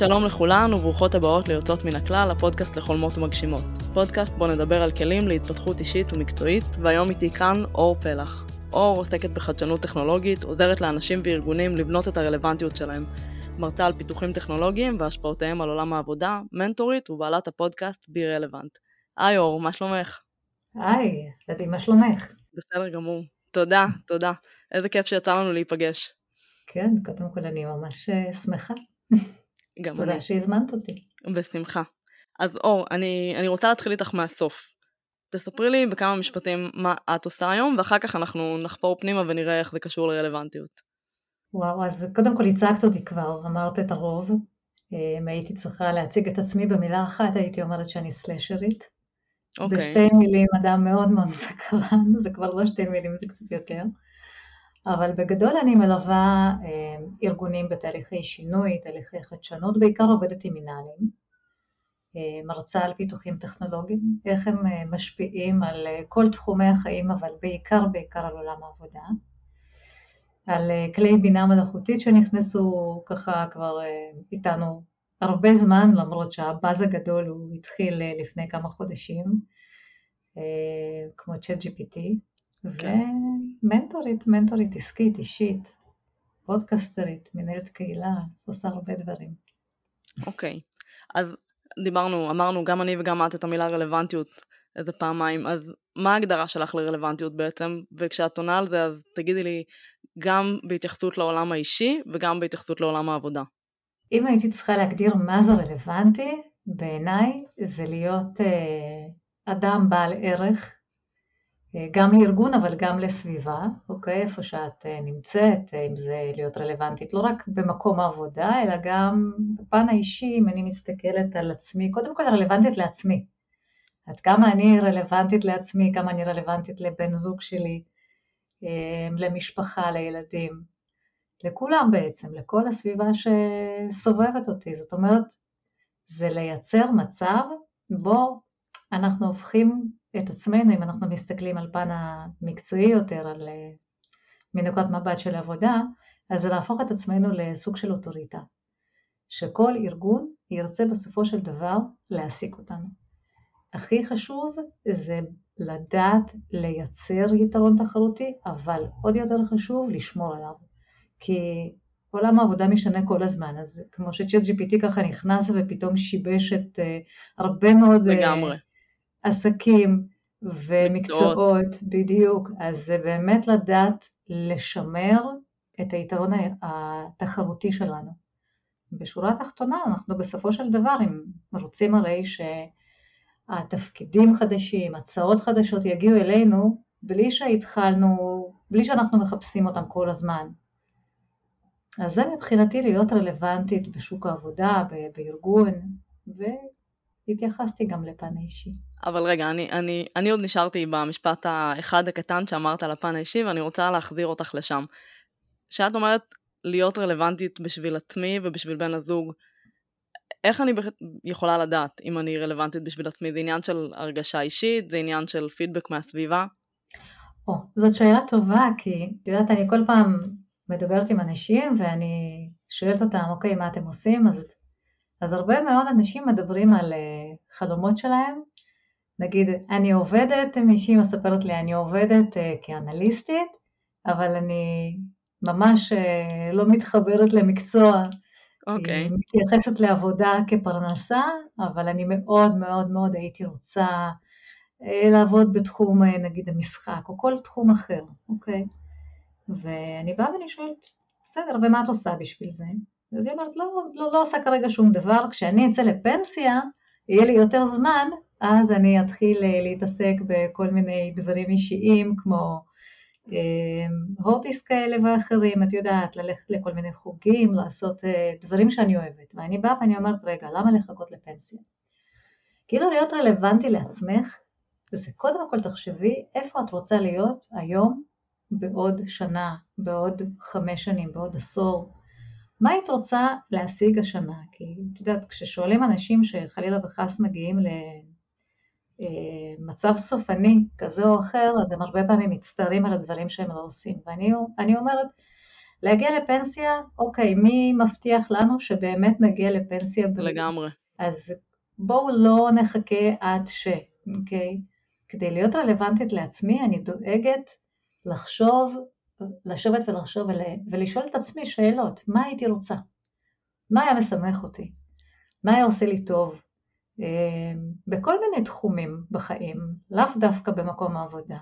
שלום לכולן וברוכות הבאות ליוצאות מן הכלל, הפודקאסט לחולמות ומגשימות. פודקאסט בו נדבר על כלים להתפתחות אישית ומקצועית, והיום איתי כאן אור פלח. אור עוסקת בחדשנות טכנולוגית, עוזרת לאנשים וארגונים לבנות את הרלוונטיות שלהם. מרצה על פיתוחים טכנולוגיים והשפעותיהם על עולם העבודה, מנטורית ובעלת הפודקאסט בי רלוונט. היי אור, מה שלומך? היי, ידי, מה שלומך? בסדר גמור. תודה, תודה. איזה כיף שיצא לנו להיפגש. כן, קודם כל אני ממש אה, שמחה. גם תודה אני. שהזמנת אותי. בשמחה. אז אור, אני, אני רוצה להתחיל איתך מהסוף. תספרי לי בכמה משפטים מה את עושה היום, ואחר כך אנחנו נחפור פנימה ונראה איך זה קשור לרלוונטיות. וואו, אז קודם כל הצגת אותי כבר, אמרת את הרוב. אם הייתי צריכה להציג את עצמי במילה אחת, הייתי אומרת שאני סלשרית. אוקיי. בשתי מילים, אדם מאוד מאוד סקרן, זה כבר לא שתי מילים, זה קצת יותר. אבל בגדול אני מלווה אה, ארגונים בתהליכי שינוי, תהליכי חדשנות, בעיקר עובדת עם מנהלים. אה, מרצה על פיתוחים טכנולוגיים, איך הם אה, משפיעים על כל תחומי החיים, אבל בעיקר בעיקר על עולם העבודה. על כלי בינה מלאכותית שנכנסו ככה כבר איתנו הרבה זמן, למרות שהבאז הגדול הוא התחיל לפני כמה חודשים, כמו צ'אט GPT, כן. ומנטורית, מנטורית עסקית, אישית, פודקסטרית, מנהלת קהילה, עושה הרבה דברים. אוקיי. אז דיברנו, אמרנו גם אני וגם את את המילה רלוונטיות איזה פעמיים, אז מה ההגדרה שלך לרלוונטיות בעצם? וכשאת עונה על זה אז תגידי לי גם בהתייחסות לעולם האישי וגם בהתייחסות לעולם העבודה. אם הייתי צריכה להגדיר מה זה רלוונטי, בעיניי זה להיות אה, אדם בעל ערך, גם לארגון אבל גם לסביבה, אוקיי? איפה שאת אה, נמצאת, אה, אם זה להיות רלוונטית לא רק במקום העבודה, אלא גם בפן האישי, אם אני מסתכלת על עצמי, קודם כל רלוונטית לעצמי. עד כמה אני רלוונטית לעצמי, כמה אני רלוונטית לבן זוג שלי, אה, למשפחה, לילדים, לכולם בעצם, לכל הסביבה שסובבת אותי. זאת אומרת, זה לייצר מצב בו אנחנו הופכים את עצמנו, אם אנחנו מסתכלים על פן המקצועי יותר, על אה, מנקודת מבט של עבודה, אז זה להפוך את עצמנו לסוג של אוטוריטה, שכל ארגון ירצה בסופו של דבר להעסיק אותנו. הכי חשוב זה לדעת לייצר יתרון תחרותי, אבל עוד יותר חשוב לשמור עליו. כי עולם העבודה משתנה כל הזמן, אז כמו שצ'אט GPT ככה נכנס ופתאום שיבש את uh, הרבה מאוד uh, לגמרי. עסקים ומקצועות, בדיוק, אז זה באמת לדעת לשמר את היתרון התחרותי שלנו. בשורה התחתונה אנחנו בסופו של דבר, אם רוצים הרי שהתפקידים חדשים, הצעות חדשות יגיעו אלינו בלי שהתחלנו, בלי שאנחנו מחפשים אותם כל הזמן. אז זה מבחינתי להיות רלוונטית בשוק העבודה, בארגון, והתייחסתי גם לפן האישי. אבל רגע, אני, אני, אני עוד נשארתי במשפט האחד הקטן שאמרת על הפן האישי, ואני רוצה להחזיר אותך לשם. כשאת אומרת להיות רלוונטית בשביל עצמי ובשביל בן הזוג, איך אני יכולה לדעת אם אני רלוונטית בשביל עצמי? זה עניין של הרגשה אישית? זה עניין של פידבק מהסביבה? או, זאת שאלה טובה, כי את יודעת, אני כל פעם מדברת עם אנשים ואני שואלת אותם, אוקיי, מה אתם עושים? אז, אז הרבה מאוד אנשים מדברים על uh, חלומות שלהם. נגיד, אני עובדת, מישהי מספרת לי, אני עובדת uh, כאנליסטית, אבל אני ממש uh, לא מתחברת למקצוע. אוקיי. היא מתייחסת לעבודה כפרנסה, אבל אני מאוד מאוד מאוד הייתי רוצה uh, לעבוד בתחום, נגיד, המשחק, או כל תחום אחר, אוקיי? ואני באה ואני שואלת, בסדר, ומה את עושה בשביל זה? אז היא אומרת, לא, לא, לא עושה כרגע שום דבר, כשאני אצא לפנסיה, יהיה לי יותר זמן, אז אני אתחיל אה, להתעסק בכל מיני דברים אישיים, כמו אה, הוביס כאלה ואחרים, את יודעת, ללכת לכל מיני חוגים, לעשות אה, דברים שאני אוהבת. ואני באה ואני אומרת, רגע, למה לחכות לפנסיה? כאילו להיות רלוונטי לעצמך, זה קודם כל תחשבי איפה את רוצה להיות היום בעוד שנה, בעוד חמש שנים, בעוד עשור. מה היית רוצה להשיג השנה? כי את יודעת, כששואלים אנשים שחלילה וחס מגיעים למצב סופני כזה או אחר, אז הם הרבה פעמים מצטערים על הדברים שהם לא עושים. ואני אומרת, להגיע לפנסיה, אוקיי, מי מבטיח לנו שבאמת נגיע לפנסיה? לגמרי. אז בואו לא נחכה עד ש, אוקיי? כדי להיות רלוונטית לעצמי, אני דואגת לחשוב, לשבת ולחשוב ולשאול את עצמי שאלות, מה הייתי רוצה? מה היה משמח אותי? מה היה עושה לי טוב? אה, בכל מיני תחומים בחיים, לאו דווקא במקום העבודה.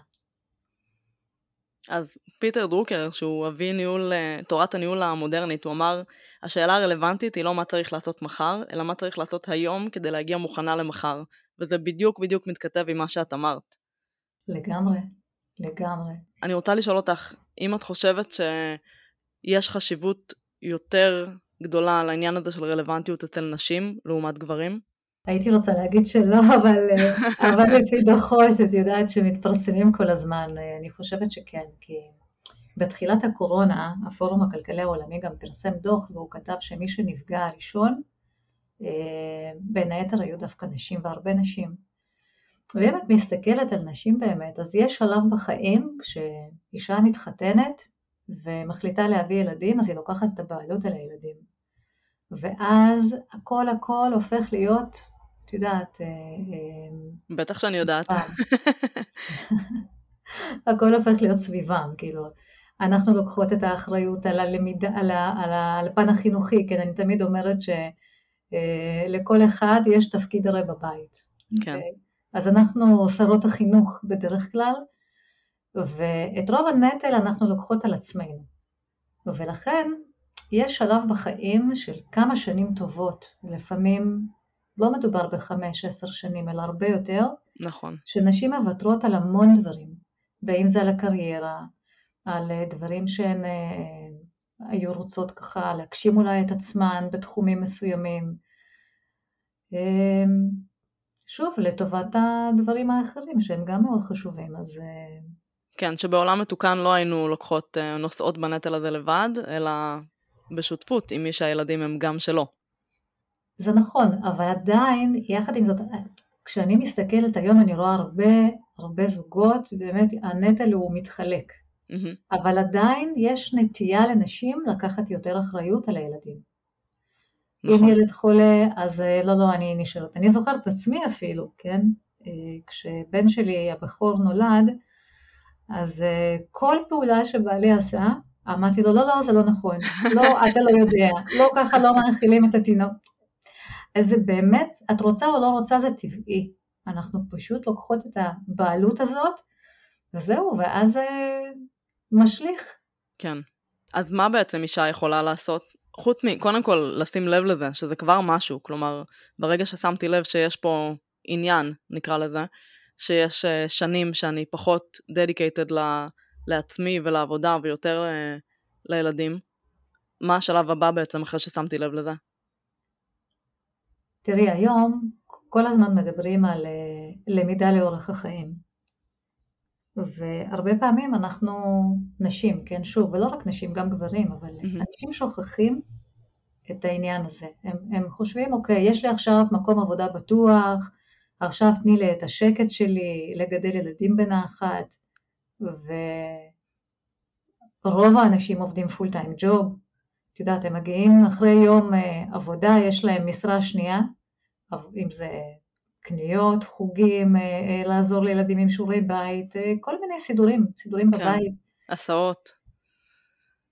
אז פיטר דרוקר, שהוא אבי ניהול, אה, תורת הניהול המודרנית, הוא אמר, השאלה הרלוונטית היא לא מה צריך לעשות מחר, אלא מה צריך לעשות היום כדי להגיע מוכנה למחר. וזה בדיוק בדיוק מתכתב עם מה שאת אמרת. לגמרי, לגמרי. אני רוצה לשאול אותך, אם את חושבת שיש חשיבות יותר גדולה על העניין הזה של רלוונטיות אצל נשים לעומת גברים? הייתי רוצה להגיד שלא, אבל, אה, אבל לפי דוחות את יודעת שמתפרסמים כל הזמן, אה, אני חושבת שכן, כי בתחילת הקורונה הפורום הכלכלי העולמי גם פרסם דוח והוא כתב שמי שנפגע הראשון אה, בין היתר היו דווקא נשים והרבה נשים. ואם את מסתכלת על נשים באמת, אז יש שלב בחיים כשאישה מתחתנת ומחליטה להביא ילדים, אז היא לוקחת את הבעלות על הילדים. ואז הכל הכל הופך להיות את יודעת... אה, אה, בטח שאני יודעת. הכל הופך להיות סביבם, כאילו. אנחנו לוקחות את האחריות על הלמידה, על, ה, על, ה, על הפן החינוכי, כן, אני תמיד אומרת שלכל אה, אחד יש תפקיד הרי בבית. כן. Okay? אז אנחנו שרות החינוך בדרך כלל, ואת רוב הנטל אנחנו לוקחות על עצמנו. ולכן יש שלב בחיים של כמה שנים טובות, לפעמים לא מדובר בחמש, עשר שנים, אלא הרבה יותר. נכון. שנשים מוותרות על המון דברים, ואם זה על הקריירה, על דברים שהן אה, היו רוצות ככה להגשים אולי את עצמן בתחומים מסוימים. שוב, לטובת הדברים האחרים שהם גם מאוד חשובים, אז... אה... כן, שבעולם מתוקן לא היינו לוקחות, אה, נושאות בנטל הזה לבד, אלא בשותפות עם מי שהילדים הם גם שלו. זה נכון, אבל עדיין, יחד עם זאת, כשאני מסתכלת היום אני רואה הרבה, הרבה זוגות, באמת הנטל הוא מתחלק. Mm-hmm. אבל עדיין יש נטייה לנשים לקחת יותר אחריות על הילדים. נכון. אם ילד חולה, אז אה, לא, לא, אני נשארת. אני זוכרת את עצמי אפילו, כן? אה, כשבן שלי הבכור נולד, אז אה, כל פעולה שבעלי עשה, אמרתי לו, לא, לא, זה לא נכון, לא, אתה לא יודע, לא ככה לא מאכילים את התינוק. אז זה באמת, את רוצה או לא רוצה זה טבעי. אנחנו פשוט לוקחות את הבעלות הזאת, וזהו, ואז זה משליך. כן. אז מה בעצם אישה יכולה לעשות? חוץ מ... קודם כל, לשים לב לזה, שזה כבר משהו. כלומר, ברגע ששמתי לב שיש פה עניין, נקרא לזה, שיש uh, שנים שאני פחות דדיקייטד. לעצמי ולעבודה ויותר uh, לילדים, מה השלב הבא בעצם אחרי ששמתי לב לזה? תראי, היום כל הזמן מדברים על אה, למידה לאורך החיים. והרבה פעמים אנחנו נשים, כן, שוב, ולא רק נשים, גם גברים, אבל mm-hmm. אנשים שוכחים את העניין הזה. הם, הם חושבים, אוקיי, יש לי עכשיו מקום עבודה בטוח, עכשיו תני לי את השקט שלי, לגדל ילדים בנחת, ורוב האנשים עובדים פול טיים ג'וב. את יודעת, הם מגיעים אחרי יום אה, עבודה, יש להם משרה שנייה, אם זה קניות, חוגים, אה, אה, לעזור לילדים עם שיעורי בית, אה, כל מיני סידורים, סידורים כן. בבית. הסעות.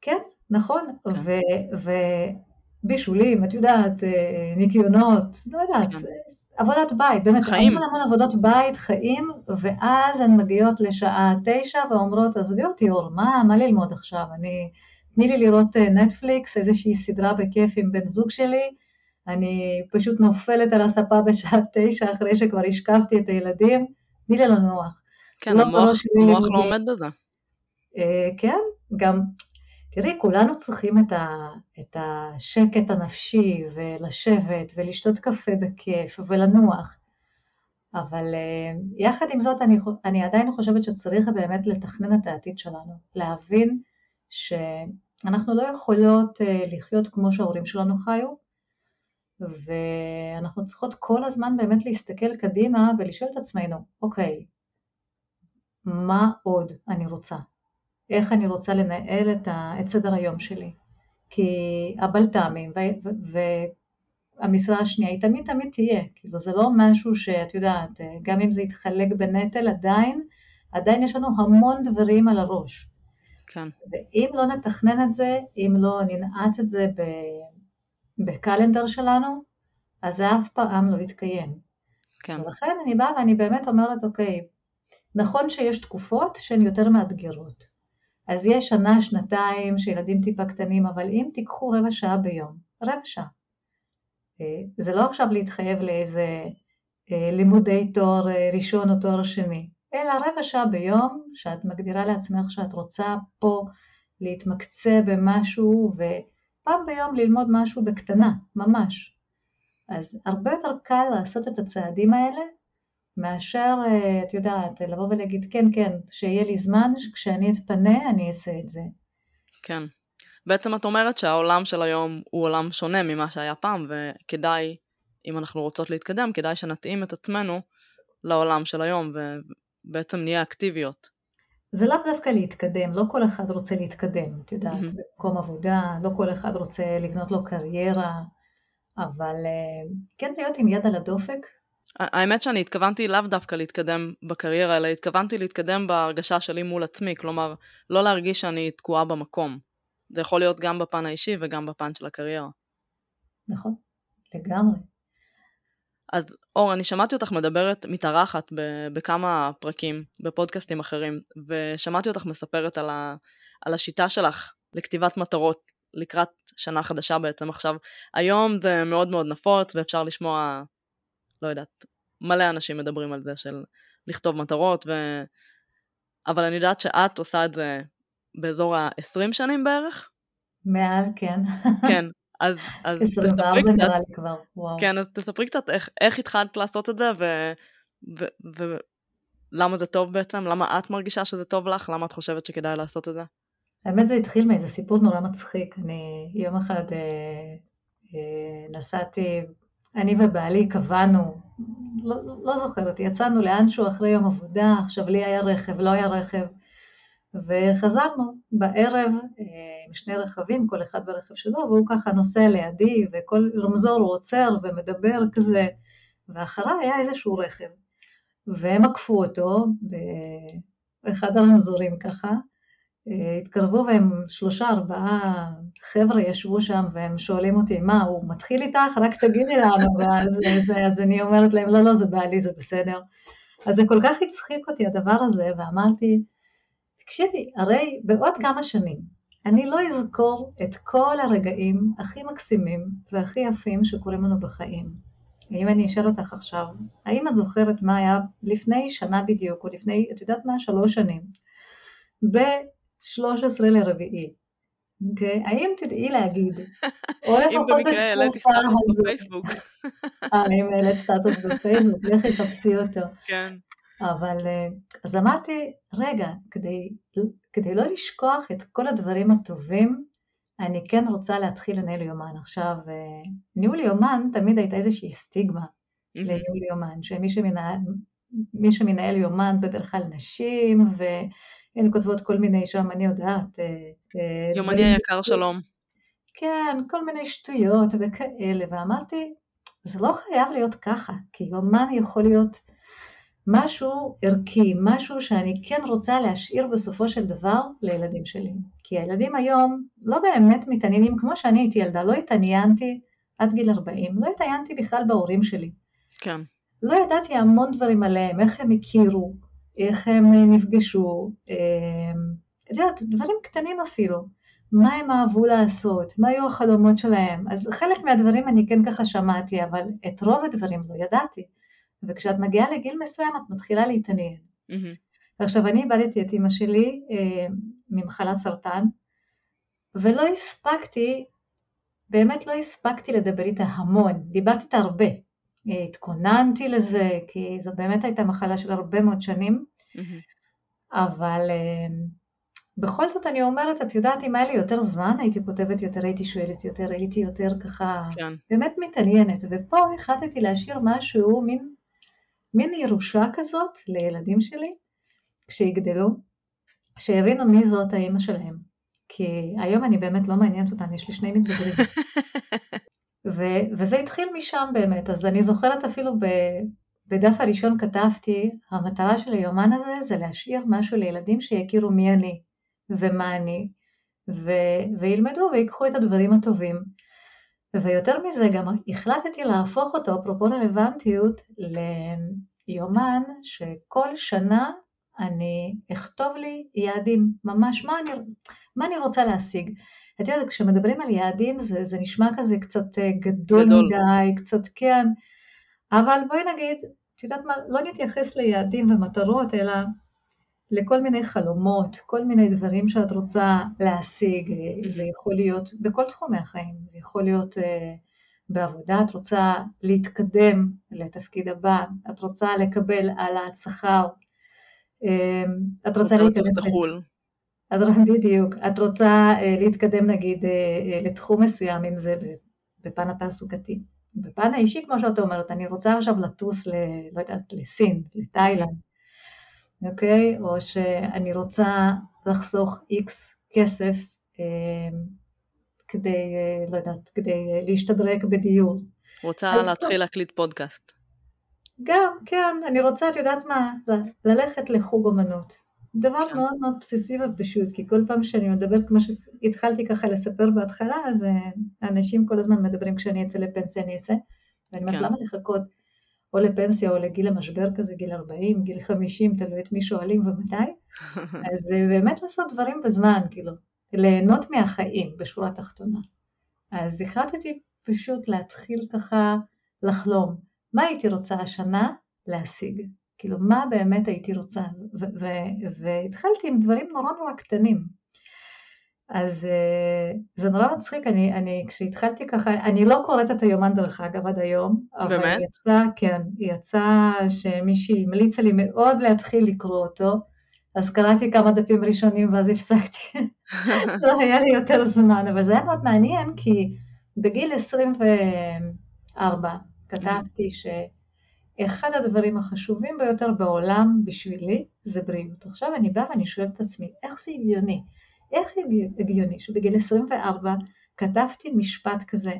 כן, נכון, כן. ובישולים, את יודעת, ניקיונות, לא יודעת, כן. עבודת בית, באמת, חיים. המון המון עבודות בית, חיים, ואז הן מגיעות לשעה תשע ואומרות, עזבי אותי אור, מה, מה ללמוד עכשיו? אני, תני לי לראות נטפליקס, איזושהי סדרה בכיף עם בן זוג שלי, אני פשוט נופלת על הספה בשעה תשע אחרי שכבר השקפתי את הילדים, תני לי לנוח. כן, לא המוח, המוח לא עומד בזה. אה, כן, גם, תראי, כולנו צריכים את, ה, את השקט הנפשי ולשבת ולשתות קפה בכיף ולנוח. אבל אה, יחד עם זאת אני, אני עדיין חושבת שצריך באמת לתכנן את העתיד שלנו, להבין שאנחנו לא יכולות אה, לחיות כמו שההורים שלנו חיו, ואנחנו צריכות כל הזמן באמת להסתכל קדימה ולשאול את עצמנו, אוקיי, מה עוד אני רוצה? איך אני רוצה לנהל את, ה, את סדר היום שלי. כי הבלת"מים והמשרה השנייה היא תמיד תמיד תהיה, כאילו זה לא משהו שאת יודעת, גם אם זה יתחלק בנטל עדיין, עדיין יש לנו המון דברים על הראש. כן. ואם לא נתכנן את זה, אם לא ננעץ את זה בקלנדר שלנו, אז זה אף פעם לא יתקיים. כן. ולכן אני באה ואני באמת אומרת, אוקיי, נכון שיש תקופות שהן יותר מאתגרות. אז יש שנה, שנתיים שילדים טיפה קטנים, אבל אם תיקחו רבע שעה ביום, רבע שעה. אה, זה לא עכשיו להתחייב לאיזה אה, לימודי תואר אה, ראשון או תואר שני, אלא רבע שעה ביום שאת מגדירה לעצמך שאת רוצה פה להתמקצע במשהו ופעם ביום ללמוד משהו בקטנה, ממש. אז הרבה יותר קל לעשות את הצעדים האלה מאשר, אה, את יודעת, לבוא ולהגיד כן, כן, שיהיה לי זמן, כשאני אתפנה אני אעשה את זה. כן. בעצם את אומרת שהעולם של היום הוא עולם שונה ממה שהיה פעם, וכדאי, אם אנחנו רוצות להתקדם, כדאי שנתאים את עצמנו לעולם של היום, ובעצם נהיה אקטיביות. זה לאו דווקא להתקדם, לא כל אחד רוצה להתקדם, את יודעת, mm-hmm. במקום עבודה, לא כל אחד רוצה לבנות לו קריירה, אבל אה, כן להיות עם יד על הדופק. האמת שאני התכוונתי לאו דווקא להתקדם בקריירה, אלא התכוונתי להתקדם בהרגשה שלי מול עצמי, כלומר, לא להרגיש שאני תקועה במקום. זה יכול להיות גם בפן האישי וגם בפן של הקריירה. נכון, לגמרי. אז אור, אני שמעתי אותך מדברת, מתארחת בכמה פרקים בפודקאסטים אחרים, ושמעתי אותך מספרת על, ה, על השיטה שלך לכתיבת מטרות לקראת שנה חדשה בעצם עכשיו. היום זה מאוד מאוד נפוץ ואפשר לשמוע, לא יודעת, מלא אנשים מדברים על זה של לכתוב מטרות, ו... אבל אני יודעת שאת עושה את זה באזור ה-20 שנים בערך? מעל, כן. כן, אז, אז תספרי קצת, נראה לי כבר, וואו. כן, אז תספרי קצת איך, איך התחלת לעשות את זה, ולמה זה טוב בעצם, למה את מרגישה שזה טוב לך, למה את חושבת שכדאי לעשות את זה? האמת זה התחיל מאיזה סיפור נורא מצחיק. אני יום אחד אה, אה, נסעתי, אני ובעלי קבענו, לא, לא זוכרת, יצאנו לאנשהו אחרי יום עבודה, עכשיו לי היה רכב, לא היה רכב, וחזרנו בערב אה, עם שני רכבים, כל אחד ברכב שלו, והוא ככה נוסע לידי, וכל רמזור הוא עוצר ומדבר כזה, ואחריי היה איזשהו רכב, והם עקפו אותו באחד הרמזורים ככה, התקרבו והם שלושה ארבעה חבר'ה ישבו שם והם שואלים אותי מה הוא מתחיל איתך? רק תגידי לנו. ואז אז אני אומרת להם לא לא זה בעלי זה בסדר. אז זה כל כך הצחיק אותי הדבר הזה ואמרתי תקשיבי הרי בעוד כמה שנים אני לא אזכור את כל הרגעים הכי מקסימים והכי יפים שקורים לנו בחיים אם אני אשאל אותך עכשיו האם את זוכרת מה היה לפני שנה בדיוק או לפני את יודעת מה שלוש שנים 13 לרביעי. אוקיי? האם תדעי להגיד, או לפחות בתקופה הזו, אה, אם העלית סטטוס בפייסבוק, לכי תחפשי אותו. כן. אבל אה, אז אמרתי, רגע, כדי, כדי לא לשכוח את כל הדברים הטובים, אני כן רוצה להתחיל לנהל יומן. עכשיו, אה, ניהול יומן תמיד הייתה איזושהי סטיגמה לניהול יומן, שמי שמנהל, שמנהל יומן בדרך כלל נשים, ו... הן כותבות כל מיני שם, אני יודעת. אה, יומני היקר שלום. כן, כל מיני שטויות וכאלה, ואמרתי, זה לא חייב להיות ככה, כי יומן יכול להיות משהו ערכי, משהו שאני כן רוצה להשאיר בסופו של דבר לילדים שלי. כי הילדים היום לא באמת מתעניינים, כמו שאני הייתי ילדה, לא התעניינתי עד גיל 40, לא התעניינתי בכלל בהורים שלי. כן. לא ידעתי המון דברים עליהם, איך הם הכירו, איך הם אה, נפגשו, אמ, את יודעת, דברים קטנים אפילו, מה הם אהבו לעשות, מה היו החלומות שלהם, אז חלק מהדברים אני כן ככה שמעתי, אבל את רוב הדברים לא ידעתי, וכשאת מגיעה לגיל מסוים את מתחילה להתעניין. Mm-hmm. עכשיו אני איבדתי את אימא שלי אה, ממחלת סרטן, ולא הספקתי, באמת לא הספקתי לדבר איתה המון, דיברתי איתה הרבה, התכוננתי לזה, כי זו באמת הייתה מחלה של הרבה מאוד שנים, אבל אה, בכל זאת אני אומרת, את יודעת, אם היה לי יותר זמן, הייתי כותבת יותר, הייתי שואלת יותר, הייתי יותר ככה, כן. באמת מתעניינת, ופה החלטתי להשאיר משהו, מין, מין ירושה כזאת לילדים שלי, כשיגדלו, שיבינו מי זאת האימא שלהם. כי היום אני באמת לא מעניינת אותם, יש לי שני מתבגרים. ו- וזה התחיל משם באמת, אז אני זוכרת אפילו ב- בדף הראשון כתבתי, המטרה של היומן הזה זה להשאיר משהו לילדים שיכירו מי אני ומה אני, ו- וילמדו ויקחו את הדברים הטובים. ויותר מזה גם החלטתי להפוך אותו, אפרופו רלוונטיות, ליומן שכל שנה אני אכתוב לי יעדים, ממש מה אני, מה אני רוצה להשיג. את יודעת, כשמדברים על יעדים זה, זה נשמע כזה קצת אה, גדול, גדול. מדי, קצת כן, אבל בואי נגיד, את יודעת מה, לא נתייחס ליעדים ומטרות, אלא לכל מיני חלומות, כל מיני דברים שאת רוצה להשיג, אה, זה יכול להיות בכל תחומי החיים, זה יכול להיות uh, בעבודה, את רוצה להתקדם לתפקיד הבא, את רוצה לקבל העלאת שכר, uh, את רוצה להיכנס... את, בדיוק, את רוצה uh, להתקדם נגיד לתחום מסוים, אם זה בפן התעסוקתי. בפן האישי, כמו שאת אומרת, אני רוצה עכשיו לטוס, ל, לא יודעת, לסין, לתאילנד, אוקיי? או שאני רוצה לחסוך איקס כסף אה, כדי, אה, לא יודעת, כדי להשתדרג בדיור. רוצה להתחיל טוב. להקליט פודקאסט. גם, כן, אני רוצה, את יודעת מה, ללכת לחוג אמנות. דבר כן. מאוד מאוד בסיסי ופשוט, כי כל פעם שאני מדברת, כמו שהתחלתי ככה לספר בהתחלה, אז אה, אנשים כל הזמן מדברים כשאני אצא לפנסיה אני אצא, ואני אומרת, כן. למה לחכות או לפנסיה או לגיל המשבר כזה, גיל 40, גיל 50, תלוי את מי שואלים ומתי, אז אה, באמת לעשות דברים בזמן, כאילו, ליהנות מהחיים בשורה התחתונה. אז החלטתי פשוט להתחיל ככה לחלום, מה הייתי רוצה השנה להשיג, כאילו מה באמת הייתי רוצה, והתחלתי עם דברים נורא נורא קטנים. אז uh, זה נורא מצחיק, אני, אני כשהתחלתי ככה, אני לא קוראת את היומן דרך אגב עד היום, אבל באמת? יצא, כן, יצא שמישהי המליצה לי מאוד להתחיל לקרוא אותו, אז קראתי כמה דפים ראשונים ואז הפסקתי, לא היה לי יותר זמן, אבל זה היה מאוד מעניין כי בגיל 24 כתבתי שאחד הדברים החשובים ביותר בעולם בשבילי זה בריאות. עכשיו אני באה ואני שואלת את עצמי, איך זה הגיוני? איך הגיוני שבגיל 24 כתבתי משפט כזה?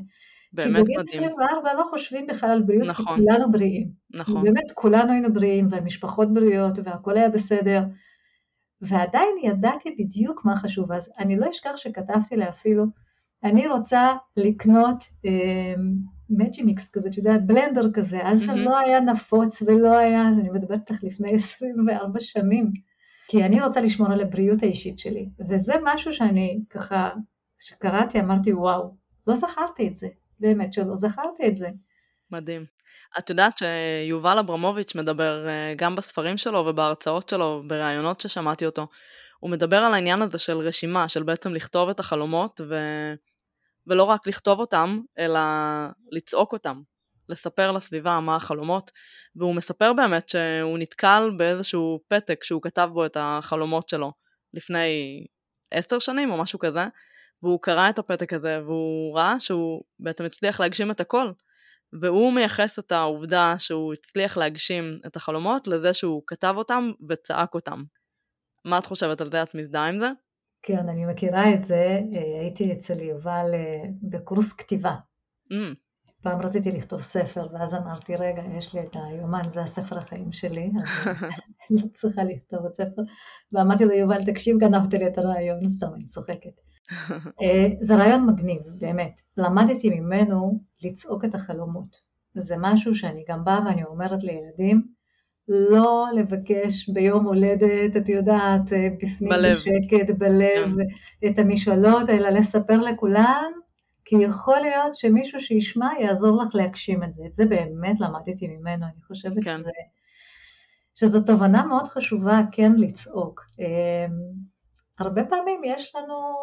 באמת מדהים. כי בגיל 24 לא חושבים בכלל על בריאות, נכון. כי כולנו בריאים. נכון. באמת כולנו היינו בריאים, והמשפחות בריאות, והכל היה בסדר. ועדיין ידעתי בדיוק מה חשוב. אז אני לא אשכח שכתבתי לה אפילו, אני רוצה לקנות מג'ימיקס אה, כזה, את יודעת, בלנדר כזה, אז זה לא היה נפוץ ולא היה, אני מדברת לך לפני 24 שנים. כי אני רוצה לשמור על הבריאות האישית שלי, וזה משהו שאני ככה, כשקראתי אמרתי וואו, לא זכרתי את זה, באמת שלא זכרתי את זה. מדהים. את יודעת שיובל אברמוביץ' מדבר אה, גם בספרים שלו ובהרצאות שלו, בראיונות ששמעתי אותו, הוא מדבר על העניין הזה של רשימה, של בעצם לכתוב את החלומות, ו... ולא רק לכתוב אותם, אלא לצעוק אותם. לספר לסביבה מה החלומות, והוא מספר באמת שהוא נתקל באיזשהו פתק שהוא כתב בו את החלומות שלו לפני עשר שנים או משהו כזה, והוא קרא את הפתק הזה והוא ראה שהוא בעצם הצליח להגשים את הכל. והוא מייחס את העובדה שהוא הצליח להגשים את החלומות לזה שהוא כתב אותם וצעק אותם. מה את חושבת על זה? את מזדהה עם זה? כן, אני מכירה את זה. אה, הייתי אצל יובל אה, בקורס כתיבה. Mm. פעם רציתי לכתוב ספר, ואז אמרתי, רגע, יש לי את היומן, זה הספר החיים שלי, אז אני לא צריכה לכתוב עוד ספר. ואמרתי לו, יובל, תקשיב, גנבת לי את הרעיון, סתם, אני צוחקת. אה, זה רעיון מגניב, באמת. למדתי ממנו לצעוק את החלומות. זה משהו שאני גם באה ואני אומרת לילדים, לא לבקש ביום הולדת, את יודעת, אה, בפנים בלב. בשקט, בלב, כן. את המשאלות, אלא לספר לכולן כי יכול להיות שמישהו שישמע יעזור לך להגשים את זה. את זה באמת למדתי ממנו, אני חושבת כן. שזה, שזו תובנה מאוד חשובה כן לצעוק. אמ, הרבה פעמים יש לנו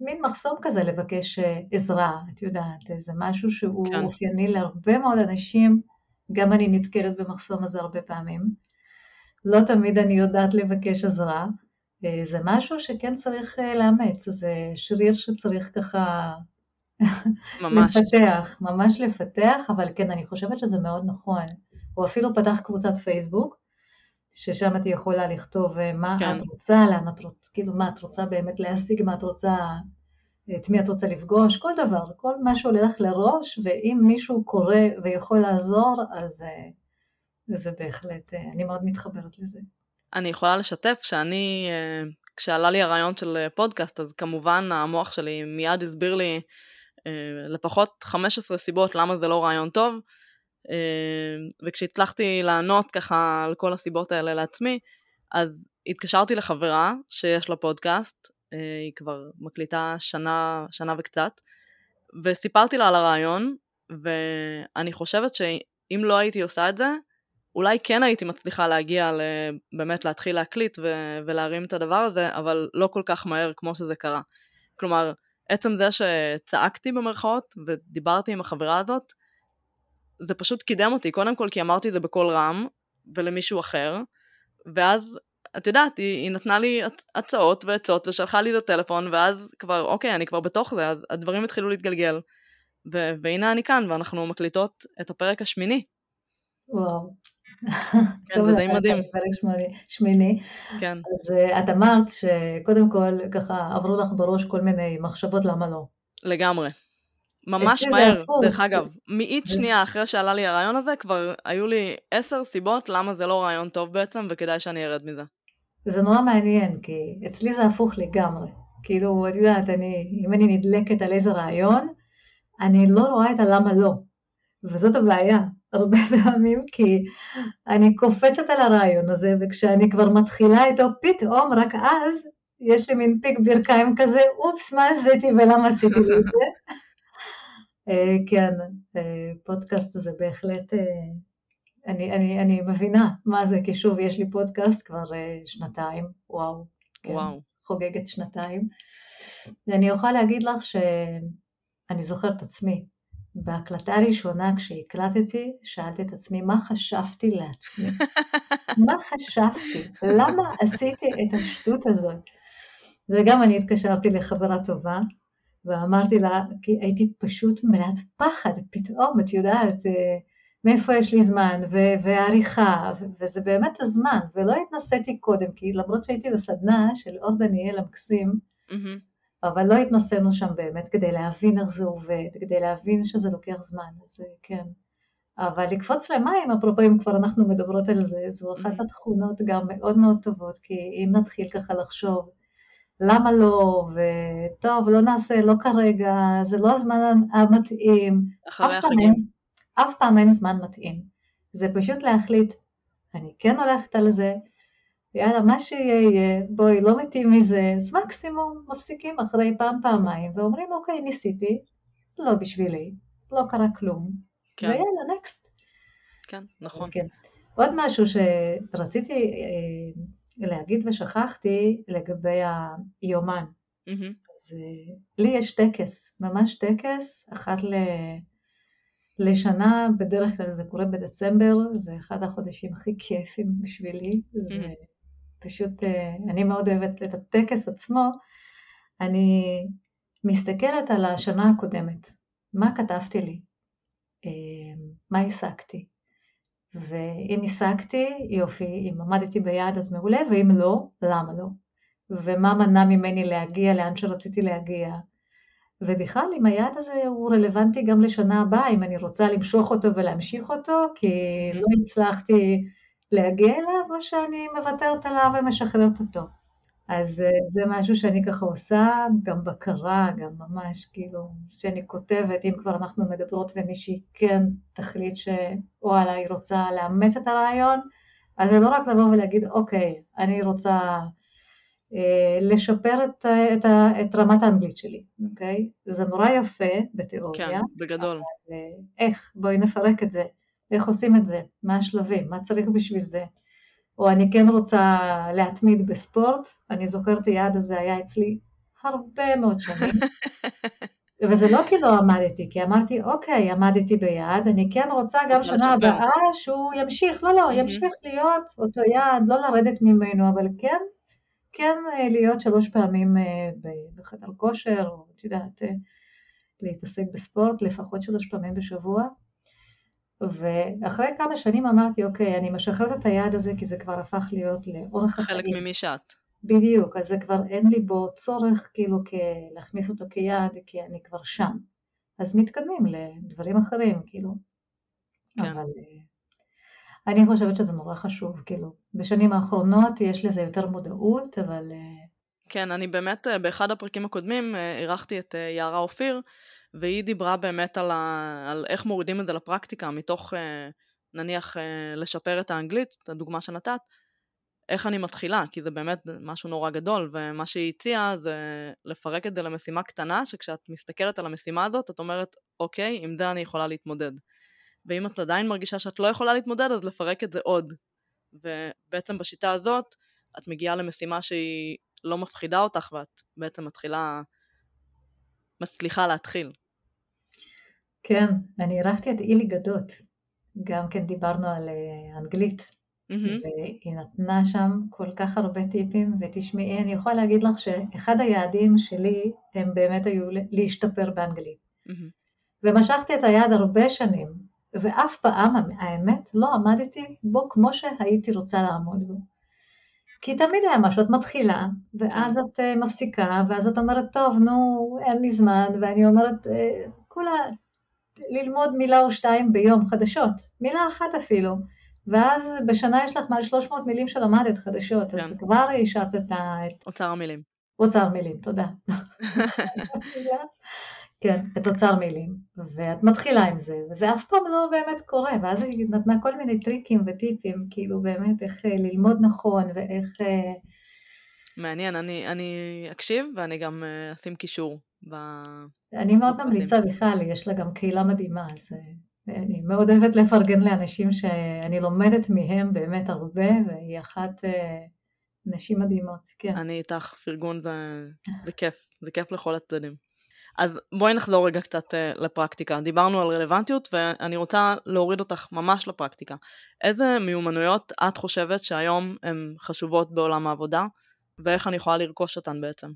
מין מחסום כזה לבקש אה, עזרה, את יודעת, זה משהו שהוא כן. אופייני להרבה מאוד אנשים, גם אני נתקלת במחסום הזה הרבה פעמים. לא תמיד אני יודעת לבקש עזרה, אה, זה משהו שכן צריך אה, לאמץ, זה שריר שצריך ככה ממש. לפתח, ממש לפתח, אבל כן, אני חושבת שזה מאוד נכון. הוא אפילו פתח קבוצת פייסבוק, ששם את יכולה לכתוב אה, מה כן. את רוצה, לאן את רוצה, כאילו מה את רוצה באמת להשיג, מה את רוצה, את מי את רוצה לפגוש, כל דבר, כל מה שהולך לראש, ואם מישהו קורא ויכול לעזור, אז אה, זה בהחלט, אה, אני מאוד מתחברת לזה. אני יכולה לשתף שאני, אה, כשעלה לי הרעיון של אה, פודקאסט, אז כמובן המוח שלי מיד הסביר לי אה, לפחות 15 סיבות למה זה לא רעיון טוב, וכשהצלחתי לענות ככה על כל הסיבות האלה לעצמי, אז התקשרתי לחברה שיש לה פודקאסט, היא כבר מקליטה שנה, שנה וקצת, וסיפרתי לה על הרעיון, ואני חושבת שאם לא הייתי עושה את זה, אולי כן הייתי מצליחה להגיע באמת להתחיל להקליט ולהרים את הדבר הזה, אבל לא כל כך מהר כמו שזה קרה. כלומר, עצם זה שצעקתי במרכאות ודיברתי עם החברה הזאת, זה פשוט קידם אותי, קודם כל כי אמרתי את זה בקול רם ולמישהו אחר, ואז, את יודעת, היא, היא נתנה לי הצעות ועצות ושלחה לי את הטלפון, ואז כבר, אוקיי, אני כבר בתוך זה, אז הדברים התחילו להתגלגל. ו- והנה אני כאן, ואנחנו מקליטות את הפרק השמיני. וואו. כן, זה די מדהים. פרק שמיני. כן. אז uh, את אמרת שקודם כל ככה עברו לך בראש כל מיני מחשבות למה לא. לגמרי. ממש מהר, דרך אגב. מאית שנייה אחרי שעלה לי הרעיון הזה, כבר היו לי עשר סיבות למה זה לא רעיון טוב בעצם, וכדאי שאני ארד מזה. זה נורא מעניין, כי אצלי זה הפוך לגמרי. כאילו, את יודעת, אני, אם אני נדלקת על איזה רעיון, אני לא רואה את הלמה לא. וזאת הבעיה, הרבה פעמים, כי אני קופצת על הרעיון הזה, וכשאני כבר מתחילה איתו, פתאום, רק אז, יש לי מין פיק ברכיים כזה, אופס, מה עשיתי ולמה עשיתי את זה? אה, כן, אה, פודקאסט זה בהחלט, אה, אני, אני, אני מבינה מה זה, כי שוב, יש לי פודקאסט כבר שנתיים, וואו. כן, וואו. חוגגת שנתיים. ואני אוכל להגיד לך שאני זוכרת עצמי, בהקלטה הראשונה כשהקלטתי, שאלתי את עצמי, מה חשבתי לעצמי? מה חשבתי? למה עשיתי את השטות הזאת? וגם אני התקשרתי לחברה טובה, ואמרתי לה, כי הייתי פשוט מלאת פחד, פתאום, את יודעת, אה, מאיפה יש לי זמן, ו- ועריכה, ו- וזה באמת הזמן, ולא התנסיתי קודם, כי למרות שהייתי בסדנה של אור דניאל המקסים, mm-hmm. אבל לא התנסינו שם באמת כדי להבין איך זה עובד, כדי להבין שזה לוקח זמן, אז כן. אבל לקפוץ למים, אפרופו אם כבר אנחנו מדברות על זה, זו אחת mm-hmm. התכונות גם מאוד מאוד טובות, כי אם נתחיל ככה לחשוב, למה לא, וטוב, לא נעשה, לא כרגע, זה לא הזמן המתאים. אחרי החגים. אף פעם אין זמן מתאים. זה פשוט להחליט, אני כן הולכת על זה, יאללה, מה שיהיה יהיה, בואי, לא מתאים מזה, אז מקסימום מפסיקים אחרי פעם, פעמיים, ואומרים, אוקיי, ניסיתי, לא בשבילי, לא קרה כלום, כן. ויאללה, נקסט. כן, נכון. כן. עוד משהו שרציתי אה, להגיד ושכחתי לגבי היומן. Mm-hmm. אז אה, לי יש טקס, ממש טקס, אחת ל... לשנה, בדרך כלל זה קורה בדצמבר, זה אחד החודשים הכי כיפים בשבילי, mm-hmm. זה פשוט, אה, אני מאוד אוהבת את הטקס עצמו, אני מסתכלת על השנה הקודמת, מה כתבתי לי, אה, מה השגתי, ואם השגתי, יופי, אם עמדתי ביעד אז מעולה, ואם לא, למה לא? ומה מנע ממני להגיע לאן שרציתי להגיע? ובכלל, אם היעד הזה הוא רלוונטי גם לשנה הבאה, אם אני רוצה למשוך אותו ולהמשיך אותו, כי לא הצלחתי להגיע אליו, או שאני מוותרת עליו ומשחררת אותו. אז אה, זה משהו שאני ככה עושה, גם בקרה, גם ממש כאילו, שאני כותבת, אם כבר אנחנו מדברות ומישהי כן תחליט שוואלה, היא רוצה לאמץ את הרעיון, אז זה לא רק לבוא ולהגיד, אוקיי, אני רוצה אה, לשפר את, את, את רמת האנגלית שלי, אוקיי? זה נורא יפה בתיאוריה. כן, בגדול. אבל אה, איך? בואי נפרק את זה. איך עושים את זה? מה השלבים? מה צריך בשביל זה? או אני כן רוצה להתמיד בספורט, אני זוכרת היעד הזה היה אצלי הרבה מאוד שנים, וזה לא כי לא עמדתי, כי אמרתי, אוקיי, עמדתי ביעד, אני כן רוצה גם שנה הבאה שהוא ימשיך, לא, לא, ימשיך להיות אותו יעד, לא לרדת ממנו, אבל כן, כן אה, להיות שלוש פעמים אה, בחדר כושר, או את יודעת, אה, להתעסק בספורט לפחות שלוש פעמים בשבוע. ואחרי כמה שנים אמרתי, אוקיי, אני משחררת את היעד הזה כי זה כבר הפך להיות לאורך החיים. חלק ממי שאת. בדיוק, אז זה כבר אין לי בו צורך כאילו להכניס אותו כיעד, כי אני כבר שם. אז מתקדמים לדברים אחרים, כאילו. כן. אבל אה, אני חושבת שזה נורא חשוב, כאילו. בשנים האחרונות יש לזה יותר מודעות, אבל... אה, כן, אני באמת, אה, באחד הפרקים הקודמים אירחתי את יערה אופיר, והיא דיברה באמת על, ה... על איך מורידים את זה לפרקטיקה, מתוך נניח לשפר את האנגלית, את הדוגמה שנתת, איך אני מתחילה, כי זה באמת משהו נורא גדול, ומה שהיא הציעה זה לפרק את זה למשימה קטנה, שכשאת מסתכלת על המשימה הזאת, את אומרת, אוקיי, עם זה אני יכולה להתמודד. ואם את עדיין מרגישה שאת לא יכולה להתמודד, אז לפרק את זה עוד. ובעצם בשיטה הזאת, את מגיעה למשימה שהיא לא מפחידה אותך, ואת בעצם מתחילה, מצליחה להתחיל. כן, אני אירחתי את אילי גדות, גם כן דיברנו על אה, אנגלית. Mm-hmm. והיא נתנה שם כל כך הרבה טיפים, ותשמעי, אני יכולה להגיד לך שאחד היעדים שלי הם באמת היו להשתפר באנגלית. Mm-hmm. ומשכתי את היד הרבה שנים, ואף פעם, האמת, לא עמדתי בו כמו שהייתי רוצה לעמוד בו. כי תמיד היה משהו, את מתחילה, ואז כן. את uh, מפסיקה, ואז את אומרת, טוב, נו, אין לי זמן, ואני אומרת, uh, כולה ללמוד מילה או שתיים ביום, חדשות, מילה אחת אפילו. ואז בשנה יש לך מעל 300 מילים שלמדת חדשות, כן. אז כבר השארת את ה... אוצר המילים. אוצר מילים, תודה. כן, את אוצר מילים, ואת מתחילה עם זה, וזה אף פעם לא באמת קורה, ואז היא נתנה כל מיני טריקים וטיפים, כאילו באמת איך אה, ללמוד נכון ואיך... אה, מעניין, אני, אני אקשיב ואני גם אה, אשים קישור. ב... אני מאוד ממליצה בכלל, יש לה גם קהילה מדהימה, אז אני מאוד אוהבת לפרגן לאנשים שאני לומדת מהם באמת הרבה, והיא אחת נשים מדהימות, כן. אני איתך, פרגון זה, זה כיף, זה כיף לכל הצדדים. אז בואי נחזור רגע קצת uh, לפרקטיקה. דיברנו על רלוונטיות ואני רוצה להוריד אותך ממש לפרקטיקה. איזה מיומנויות את חושבת שהיום הן חשובות בעולם העבודה ואיך אני יכולה לרכוש אותן בעצם?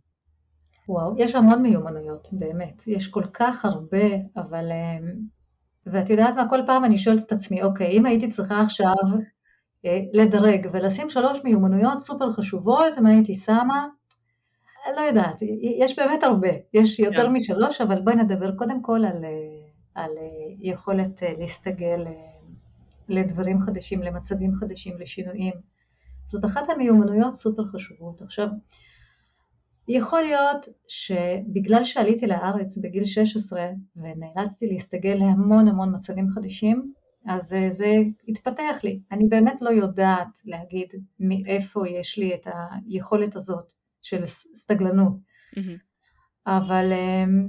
וואו, יש המון מיומנויות, באמת. יש כל כך הרבה, אבל... אה, ואת יודעת מה, כל פעם אני שואלת את עצמי, אוקיי, אם הייתי צריכה עכשיו אה, לדרג ולשים שלוש מיומנויות סופר חשובות, מה הייתי שמה? לא יודעת, יש באמת הרבה, יש יותר yeah. כן. משלוש, אבל בואי נדבר קודם כל על, אה, על אה, יכולת להסתגל לדברים חדשים, למצבים חדשים, לשינויים. זאת אחת המיומנויות סופר חשובות. עכשיו, יכול להיות שבגלל שעליתי לארץ בגיל 16 ונאלצתי להסתגל להמון המון מצבים חדשים, אז זה התפתח לי. אני באמת לא יודעת להגיד מאיפה יש לי את היכולת הזאת של סטגלנות. Mm-hmm. אבל אמ,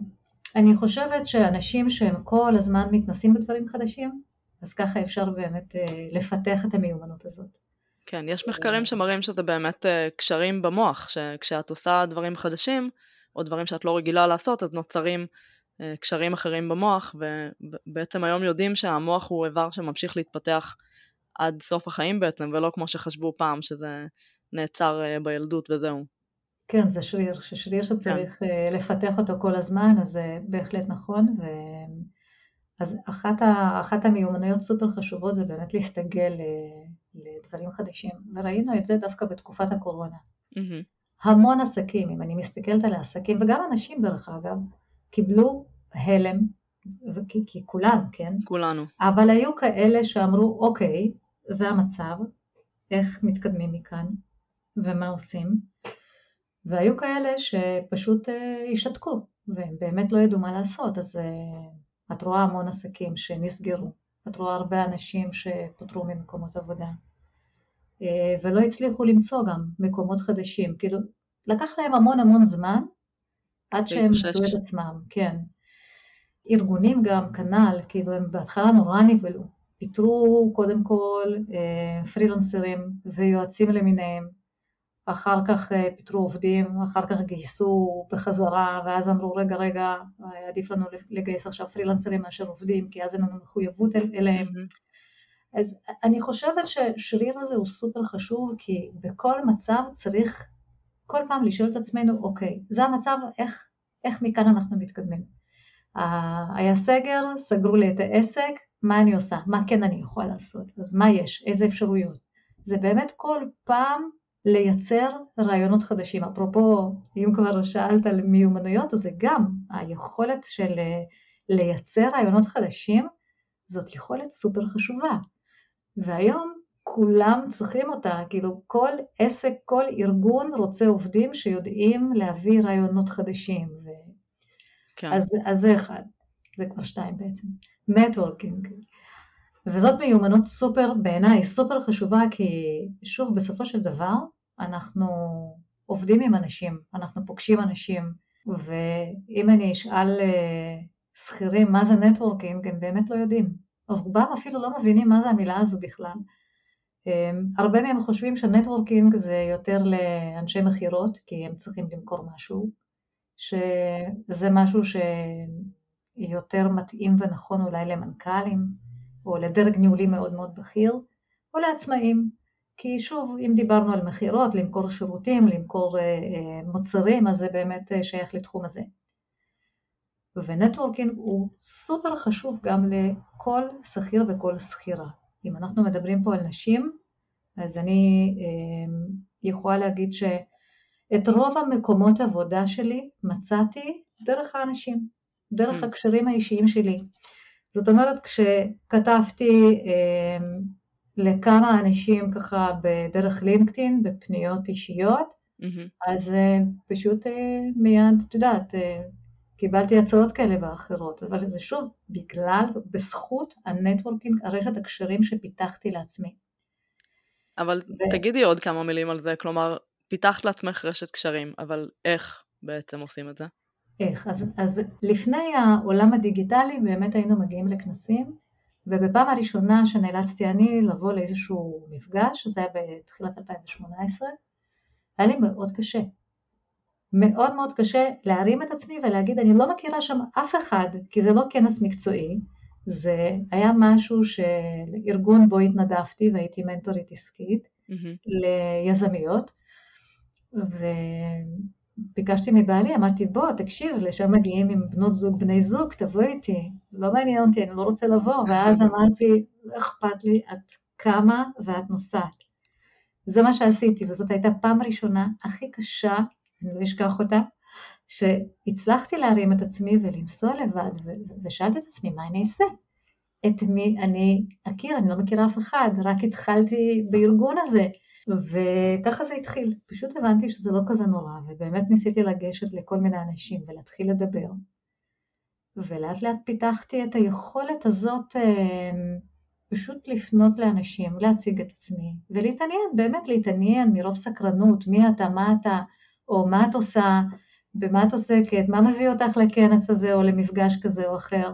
אני חושבת שאנשים שהם כל הזמן מתנסים בדברים חדשים, אז ככה אפשר באמת אה, לפתח את המיומנות הזאת. כן, יש מחקרים שמראים שזה באמת אה, קשרים במוח, שכשאת עושה דברים חדשים, או דברים שאת לא רגילה לעשות, אז נוצרים אה, קשרים אחרים במוח, ובעצם היום יודעים שהמוח הוא איבר שממשיך להתפתח עד סוף החיים בעצם, ולא כמו שחשבו פעם שזה נעצר בילדות וזהו. כן, זה שריר, ששריר שצריך כן. לפתח אותו כל הזמן, אז זה בהחלט נכון. ו... אז אחת, ה... אחת המיומנויות סופר חשובות זה באמת להסתגל לדברים חדשים, וראינו את זה דווקא בתקופת הקורונה. Mm-hmm. המון עסקים, אם אני מסתכלת על העסקים, וגם אנשים דרך אגב, קיבלו הלם, וכי, כי כולנו, כן? כולנו. אבל היו כאלה שאמרו, אוקיי, זה המצב, איך מתקדמים מכאן, ומה עושים? והיו כאלה שפשוט אה, השתתקו, והם באמת לא ידעו מה לעשות, אז אה, את רואה המון עסקים שנסגרו, את רואה הרבה אנשים שפוטרו ממקומות עבודה, אה, ולא הצליחו למצוא גם מקומות חדשים, כאילו לקח להם המון המון זמן עד שהם מצאו את עצמם, כן. ארגונים גם, כנ"ל, כאילו הם בהתחלה נורא נבהלו, פיטרו קודם כל פרילנסרים ויועצים למיניהם, אחר כך אה, פיטרו עובדים, אחר כך גייסו בחזרה, ואז אמרו רגע רגע, עדיף לנו לגייס עכשיו פרילנסרים מאשר עובדים, כי אז אין לנו מחויבות אל, אליהם. Mm-hmm. אז אני חושבת שהשריר הזה הוא סופר חשוב, כי בכל מצב צריך כל פעם לשאול את עצמנו, אוקיי, זה המצב, איך, איך מכאן אנחנו מתקדמים? היה סגר, סגרו לי את העסק, מה אני עושה, מה כן אני יכולה לעשות, אז מה יש, איזה אפשרויות. זה באמת כל פעם לייצר רעיונות חדשים. אפרופו, אם כבר שאלת על מיומנויות, זה גם היכולת של אה, לייצר רעיונות חדשים, זאת יכולת סופר חשובה. והיום כולם צריכים אותה, כאילו כל עסק, כל ארגון רוצה עובדים שיודעים להביא רעיונות חדשים. ו... כן. אז, אז זה אחד, זה כבר שתיים בעצם. networking. וזאת מיומנות סופר, בעיניי סופר חשובה, כי שוב, בסופו של דבר, אנחנו עובדים עם אנשים, אנחנו פוגשים אנשים, ואם אני אשאל אה, שכירים מה זה נטוורקינג, הם באמת לא יודעים. רובם אפילו לא מבינים מה זה המילה הזו בכלל. הרבה מהם חושבים שנטוורקינג זה יותר לאנשי מכירות, כי הם צריכים למכור משהו, שזה משהו שיותר מתאים ונכון אולי למנכ"לים, או לדרג ניהולי מאוד מאוד בכיר, או לעצמאים. כי שוב, אם דיברנו על מכירות, למכור שירותים, למכור אה, אה, מוצרים, אז זה באמת אה, שייך לתחום הזה. ו networking הוא סופר חשוב גם לכל שכיר וכל שכירה. אם אנחנו מדברים פה על נשים, אז אני יכולה להגיד שאת רוב המקומות עבודה שלי מצאתי דרך האנשים, דרך mm. הקשרים האישיים שלי. זאת אומרת, כשכתבתי לכמה אנשים ככה בדרך לינקדאין, בפניות אישיות, mm-hmm. אז uh, פשוט uh, מיד, את יודעת, uh, קיבלתי הצעות כאלה ואחרות, אבל זה שוב, בגלל, בזכות ה networking, הרשת הקשרים שפיתחתי לעצמי. אבל ו... תגידי עוד כמה מילים על זה, כלומר, פיתחת לעצמך רשת קשרים, אבל איך בעצם עושים את זה? איך? אז, אז לפני העולם הדיגיטלי באמת היינו מגיעים לכנסים, ובפעם הראשונה שנאלצתי אני לבוא לאיזשהו מפגש, זה היה בתחילת 2018, היה לי מאוד קשה. מאוד מאוד קשה להרים את עצמי ולהגיד, אני לא מכירה שם אף אחד, כי זה לא כנס מקצועי, זה היה משהו שארגון בו התנדבתי והייתי מנטורית עסקית mm-hmm. ליזמיות, ביקשתי מבעלי, אמרתי בוא תקשיב, לשם מגיעים עם בנות זוג, בני זוג, תבוא איתי, לא מעניין אותי, אני לא רוצה לבוא, ואז אמרתי, לא אכפת לי, את קמה ואת נוסעת. זה מה שעשיתי, וזאת הייתה פעם ראשונה הכי קשה, אני לא אשכח אותה, שהצלחתי להרים את עצמי ולנסוע לבד, ושאלתי את עצמי, מה אני אעשה? את מי אני אכיר, אני לא מכירה אף אחד, רק התחלתי בארגון הזה. וככה זה התחיל, פשוט הבנתי שזה לא כזה נורא, ובאמת ניסיתי לגשת לכל מיני אנשים ולהתחיל לדבר. ולאט לאט פיתחתי את היכולת הזאת אמ, פשוט לפנות לאנשים, להציג את עצמי, ולהתעניין, באמת להתעניין מרוב סקרנות, מי אתה, מה אתה, או מה את עושה, במה את עוסקת, מה מביא אותך לכנס הזה או למפגש כזה או אחר.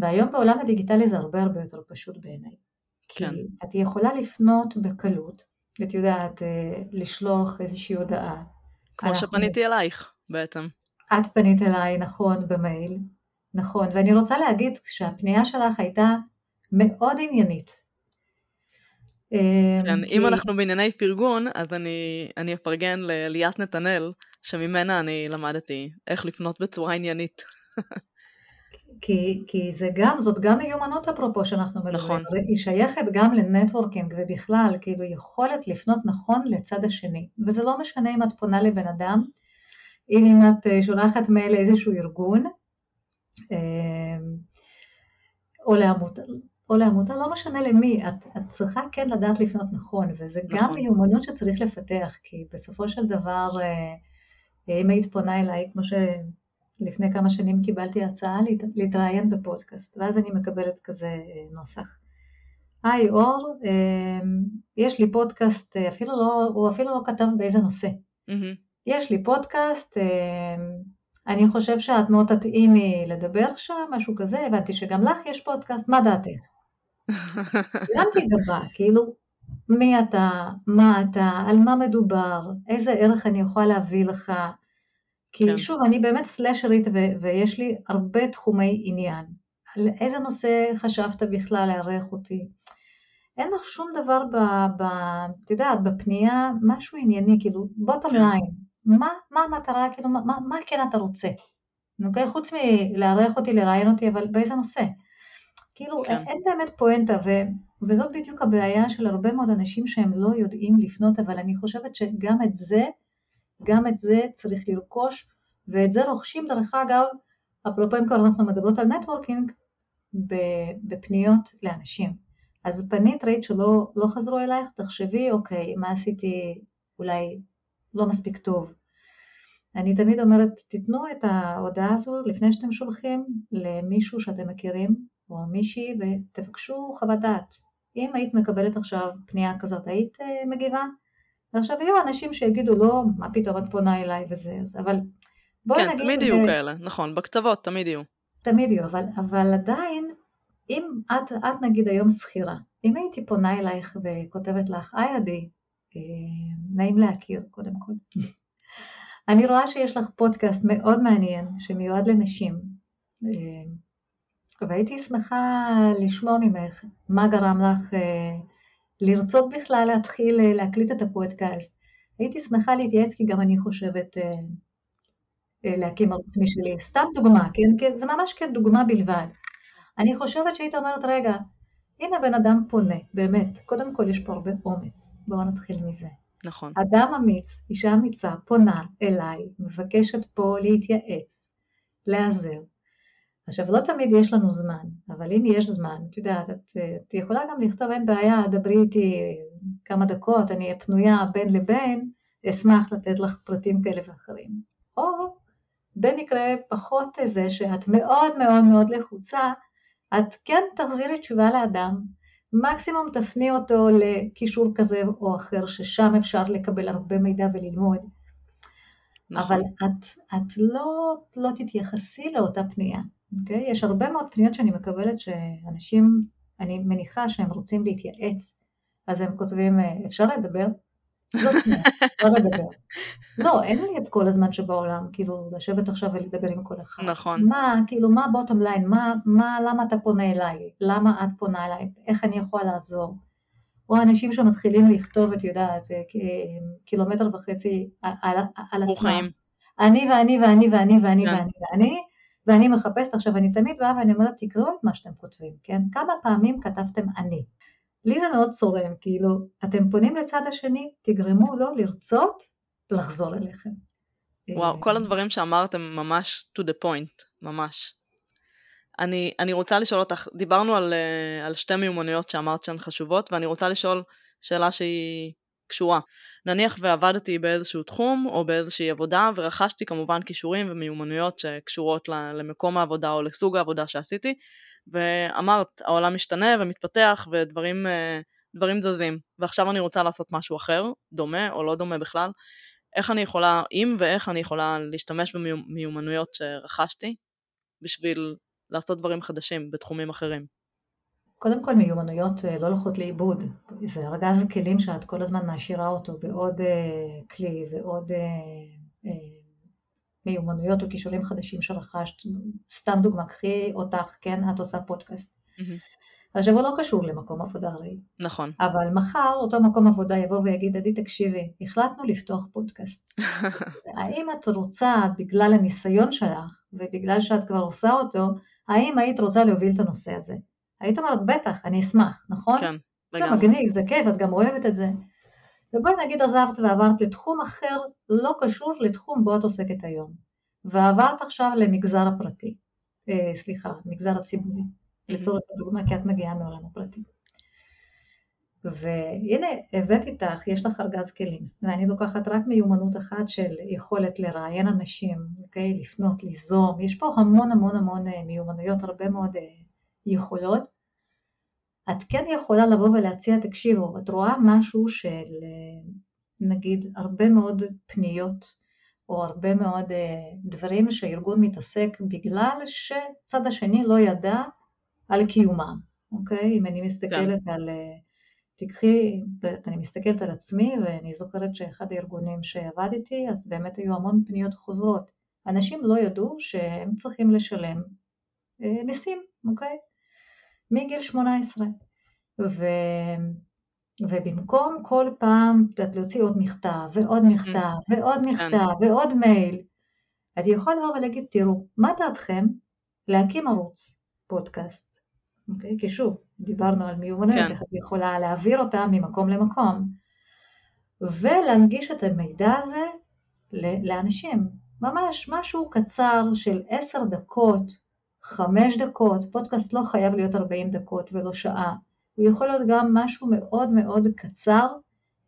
והיום בעולם הדיגיטלי זה הרבה הרבה יותר פשוט בעיניי. כן. כי את יכולה לפנות בקלות, את יודעת, אה, לשלוח איזושהי הודעה. כמו אנחנו... שפניתי אלייך בעצם. את פנית אליי, נכון, במייל, נכון, ואני רוצה להגיד שהפנייה שלך הייתה מאוד עניינית. אה, כן, כי... אם אנחנו בענייני פרגון, אז אני, אני אפרגן לליאת נתנאל, שממנה אני למדתי איך לפנות בצורה עניינית. כי, כי זה גם, זאת גם מיומנות אפרופו שאנחנו מדברים, נכון. היא שייכת גם לנטוורקינג ובכלל, כאילו יכולת לפנות נכון לצד השני, וזה לא משנה אם את פונה לבן אדם, אם את אה, שולחת מייל לאיזשהו ארגון, אה, או לעמותה, או לעמותה, לא משנה למי, את, את צריכה כן לדעת לפנות נכון, וזה נכון. גם מיומנות שצריך לפתח, כי בסופו של דבר, אה, אם היית פונה אליי, כמו ש... לפני כמה שנים קיבלתי הצעה להתראיין בפודקאסט, ואז אני מקבלת כזה אה, נוסח. היי אור, אמ, יש לי פודקאסט, אה, אפילו לא, הוא אפילו לא כתב באיזה נושא. Mm-hmm. יש לי פודקאסט, אמ, אני חושב שאת מאוד תתאימי לדבר שם, משהו כזה, הבנתי שגם לך יש פודקאסט, מה דעתך? הרמתי גבה, כאילו, מי אתה, מה אתה, על מה מדובר, איזה ערך אני יכולה להביא לך, כי כן. שוב, אני באמת סלאשרית ו- ויש לי הרבה תחומי עניין. על איזה נושא חשבת בכלל לארח אותי? אין לך שום דבר, את יודעת, בפנייה, משהו ענייני, כאילו, bottom כן. line, מה, מה המטרה, כאילו, מה, מה כן אתה רוצה? אוקיי? חוץ מלארח אותי, לראיין אותי, אבל באיזה נושא? כאילו כן. אין באמת פואנטה, ו, וזאת בדיוק הבעיה של הרבה מאוד אנשים שהם לא יודעים לפנות, אבל אני חושבת שגם את זה, גם את זה צריך לרכוש, ואת זה רוכשים דרך אגב, אפרופו אם כבר אנחנו מדברות על networking, בפניות לאנשים. אז פנית, ראית שלא לא חזרו אלייך, תחשבי, אוקיי, מה עשיתי אולי לא מספיק טוב. אני תמיד אומרת, תיתנו את ההודעה הזו לפני שאתם שולחים למישהו שאתם מכירים, או מישהי, ותבקשו חוות דעת. אם היית מקבלת עכשיו פנייה כזאת, היית uh, מגיבה? ועכשיו יהיו אנשים שיגידו, לא, מה פתאום את פונה אליי וזה, אבל בואי כן, נגיד... כן, תמיד יהיו ו... כאלה, נכון, בכתבות תמיד יהיו. תמיד יהיו, אבל, אבל עדיין, אם את, את נגיד היום שכירה, אם הייתי פונה אלייך וכותבת לך, היי עדי, אה, נעים להכיר קודם כל. אני רואה שיש לך פודקאסט מאוד מעניין שמיועד לנשים, אה, והייתי שמחה לשמוע ממך מה גרם לך אה, לרצות בכלל להתחיל להקליט את הפודקאסט. הייתי שמחה להתייעץ כי גם אני חושבת להקים ערוץ משלי. סתם דוגמה, כן? זה ממש כדוגמה בלבד. אני חושבת שהיית אומרת, רגע, הנה בן אדם פונה, באמת, קודם כל יש פה הרבה אומץ, בואו נתחיל מזה. נכון. אדם אמיץ, אישה אמיצה, פונה אליי, מבקשת פה להתייעץ, להיעזר. עכשיו, לא תמיד יש לנו זמן, אבל אם יש זמן, את יודעת, את, את יכולה גם לכתוב, אין בעיה, דברי איתי כמה דקות, אני אהיה פנויה בין לבין, אשמח לתת לך פרטים כאלה ואחרים. או במקרה פחות זה שאת מאוד מאוד מאוד לחוצה, את כן תחזירי תשובה לאדם, מקסימום תפני אותו לקישור כזה או אחר, ששם אפשר לקבל הרבה מידע וללמוד. נכון. אבל את, את לא, לא תתייחסי לאותה פנייה, אוקיי? יש הרבה מאוד פניות שאני מקבלת שאנשים, אני מניחה שהם רוצים להתייעץ, אז הם כותבים, אפשר לדבר? זאת פנייה, אפשר לדבר. לא, אין לי את כל הזמן שבעולם, כאילו, לשבת עכשיו ולדבר עם כל אחד. נכון. מה, כאילו, מה בוטום ליין, מה, מה, למה אתה פונה אליי? למה את פונה אליי? איך אני יכולה לעזור? או אנשים שמתחילים לכתוב, את יודעת, אה, קילומטר וחצי על, על, על עצמם. אני ואני ואני ואני ואני כן. ואני ואני, ואני מחפשת, עכשיו אני תמיד באה ואני אומרת, תקראו את מה שאתם כותבים, כן? כמה פעמים כתבתם אני? לי זה מאוד צורם, כאילו, אתם פונים לצד השני, תגרמו לו לרצות לחזור אליכם. וואו, כל הדברים שאמרתם ממש to the point, ממש. אני, אני רוצה לשאול אותך, דיברנו על, אה, על שתי מיומנויות שאמרת שהן חשובות, ואני רוצה לשאול שאלה שהיא קשורה. נניח ועבדתי באיזשהו תחום או באיזושהי עבודה, ורכשתי כמובן כישורים ומיומנויות שקשורות למקום העבודה או לסוג העבודה שעשיתי, ואמרת, העולם משתנה ומתפתח ודברים דברים זזים, ועכשיו אני רוצה לעשות משהו אחר, דומה או לא דומה בכלל, איך אני יכולה, אם ואיך אני יכולה להשתמש במיומנויות שרכשתי בשביל לעשות דברים חדשים בתחומים אחרים. קודם כל מיומנויות אה, לא הולכות לאיבוד, זה ארגז כלים שאת כל הזמן מעשירה אותו בעוד uh, כלי ועוד uh, uh, מיומנויות או כישורים חדשים שרכשת. סתם דוגמא, קחי אותך, כן, את עושה פודקאסט. Mm-hmm. עכשיו הוא לא קשור למקום עבודה הרי. נכון. אבל מחר אותו מקום עבודה יבוא ויגיד, עדי תקשיבי, החלטנו לפתוח פודקאסט. האם את רוצה, בגלל הניסיון שלך, ובגלל שאת כבר עושה אותו, האם היית רוצה להוביל את הנושא הזה? היית אומרת, בטח, אני אשמח, נכון? כן, לגמרי. זה מגניב, זה כיף, את גם אוהבת את זה. ובואי נגיד עזבת ועברת לתחום אחר, לא קשור לתחום בו את עוסקת היום. ועברת עכשיו למגזר הפרטי, אה, סליחה, מגזר הציבורי. לצורך הדוגמה, כי את מגיעה מעולם הפרטי. והנה, הבאת איתך, יש לך ארגז כלים, ואני לוקחת רק מיומנות אחת של יכולת לראיין אנשים, אוקיי? לפנות, ליזום, יש פה המון המון המון אה, מיומנויות, הרבה מאוד אה, יכולות. את כן יכולה לבוא ולהציע, תקשיבו, את רואה משהו של אה, נגיד הרבה מאוד פניות, או הרבה מאוד דברים שהארגון מתעסק בגלל שצד השני לא ידע על קיומם, אוקיי? אם אני מסתכלת כן. על... אה, תקחי, אני מסתכלת על עצמי ואני זוכרת שאחד הארגונים שעבדתי, אז באמת היו המון פניות חוזרות. אנשים לא ידעו שהם צריכים לשלם אה, מיסים, אוקיי? מגיל 18. ו... ובמקום כל פעם, את להוציא עוד מכתב ועוד מכתב ועוד כן. מכתב ועוד מייל, את יכולה לבוא ולהגיד, תראו, מה דעתכם להקים ערוץ פודקאסט אוקיי? כי שוב, דיברנו על מיומנויות, כן. איך את יכולה להעביר אותה ממקום למקום, ולהנגיש את המידע הזה לאנשים. ממש משהו קצר של עשר דקות, חמש דקות, פודקאסט לא חייב להיות 40 דקות ולא שעה, הוא יכול להיות גם משהו מאוד מאוד קצר,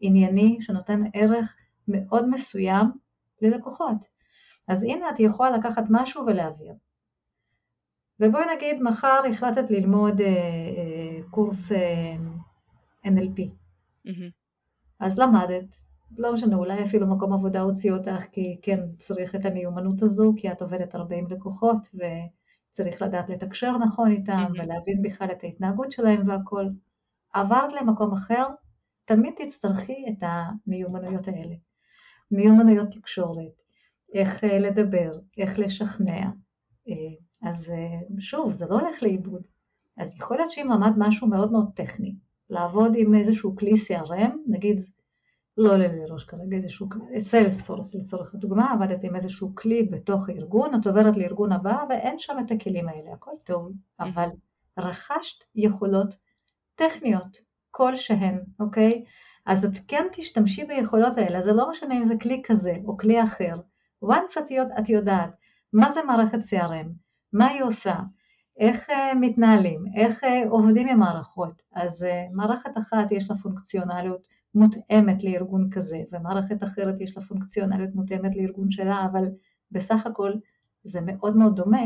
ענייני, שנותן ערך מאוד מסוים ללקוחות. אז הנה את יכולה לקחת משהו ולהעביר. ובואי נגיד מחר החלטת ללמוד אה, אה, קורס אה, NLP, מהמם. אז למדת, לא משנה, אולי אפילו מקום עבודה הוציא אותך כי כן צריך את המיומנות הזו, כי את עובדת הרבה עם לקוחות וצריך לדעת לתקשר נכון איתם מהמם. ולהבין בכלל את ההתנהגות שלהם והכל. עברת למקום אחר, תמיד תצטרכי את המיומנויות האלה. מיומנויות תקשורת, איך אה, לדבר, איך לשכנע. אה, אז אה, שוב, זה לא הולך לאיבוד. אז יכול להיות שאם למד משהו מאוד מאוד טכני, לעבוד עם איזשהו כלי CRM, נגיד, לא לראש כרגע, איזשהו, סיילספורס לצורך הדוגמה, עבדת עם איזשהו כלי בתוך הארגון, את עוברת לארגון הבא ואין שם את הכלים האלה, הכל טוב, אבל רכשת יכולות טכניות כלשהן, אוקיי? אז את כן תשתמשי ביכולות האלה, זה לא משנה אם זה כלי כזה או כלי אחר. once את, יודע, את יודעת מה זה מערכת CRM, מה היא עושה, איך uh, מתנהלים, איך uh, עובדים עם מערכות, אז uh, מערכת אחת יש לה פונקציונליות מותאמת לארגון כזה, ומערכת אחרת יש לה פונקציונליות מותאמת לארגון שלה, אבל בסך הכל זה מאוד מאוד דומה,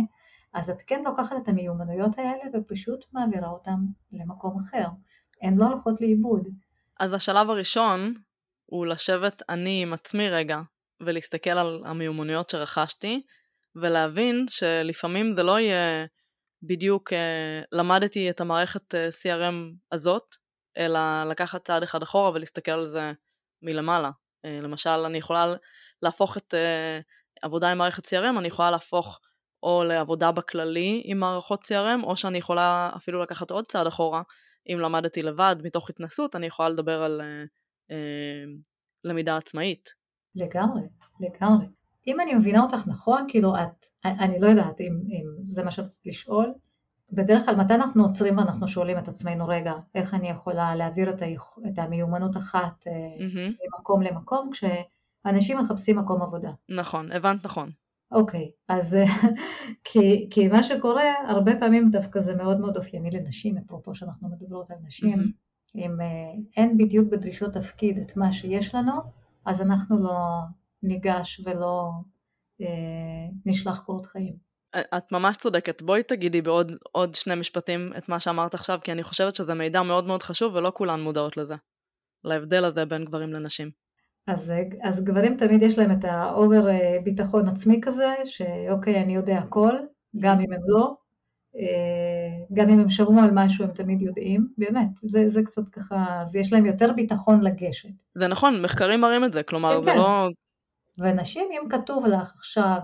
אז את כן לוקחת את המיומנויות האלה ופשוט מעבירה אותן למקום אחר. הן לא הולכות לאיבוד. אז השלב הראשון הוא לשבת אני עם עצמי רגע, ולהסתכל על המיומנויות שרכשתי, ולהבין שלפעמים זה לא יהיה בדיוק אה, למדתי את המערכת אה, CRM הזאת, אלא לקחת צעד אחד אחורה ולהסתכל על זה מלמעלה. אה, למשל, אני יכולה להפוך את אה, עבודה עם מערכת CRM, אני יכולה להפוך או לעבודה בכללי עם מערכות CRM, או שאני יכולה אפילו לקחת עוד צעד אחורה, אם למדתי לבד מתוך התנסות, אני יכולה לדבר על אה, למידה עצמאית. לגמרי, לגמרי. אם אני מבינה אותך נכון, כאילו את, אני לא יודעת אם, אם זה מה שרצית לשאול, בדרך כלל מתי אנחנו עוצרים ואנחנו שואלים את עצמנו, רגע, איך אני יכולה להעביר את, היכ... את המיומנות אחת mm-hmm. ממקום למקום, כשאנשים מחפשים מקום עבודה. נכון, הבנת נכון. אוקיי, אז כי, כי מה שקורה, הרבה פעמים דווקא זה מאוד מאוד אופייני לנשים, אפרופו שאנחנו מדברות על נשים, mm-hmm. אם אין בדיוק בדרישות תפקיד את מה שיש לנו, אז אנחנו לא ניגש ולא אה, נשלח קורות חיים. את ממש צודקת, בואי תגידי בעוד עוד שני משפטים את מה שאמרת עכשיו, כי אני חושבת שזה מידע מאוד מאוד חשוב ולא כולן מודעות לזה, להבדל הזה בין גברים לנשים. אז, אז גברים תמיד יש להם את ה over ביטחון עצמי כזה, שאוקיי, אני יודע הכל, גם אם הם לא, גם אם הם שמעו על משהו הם תמיד יודעים, באמת, זה, זה קצת ככה, אז יש להם יותר ביטחון לגשת. זה נכון, מחקרים מראים את זה, כלומר, כן, זה לא... ונשים, אם כתוב לך עכשיו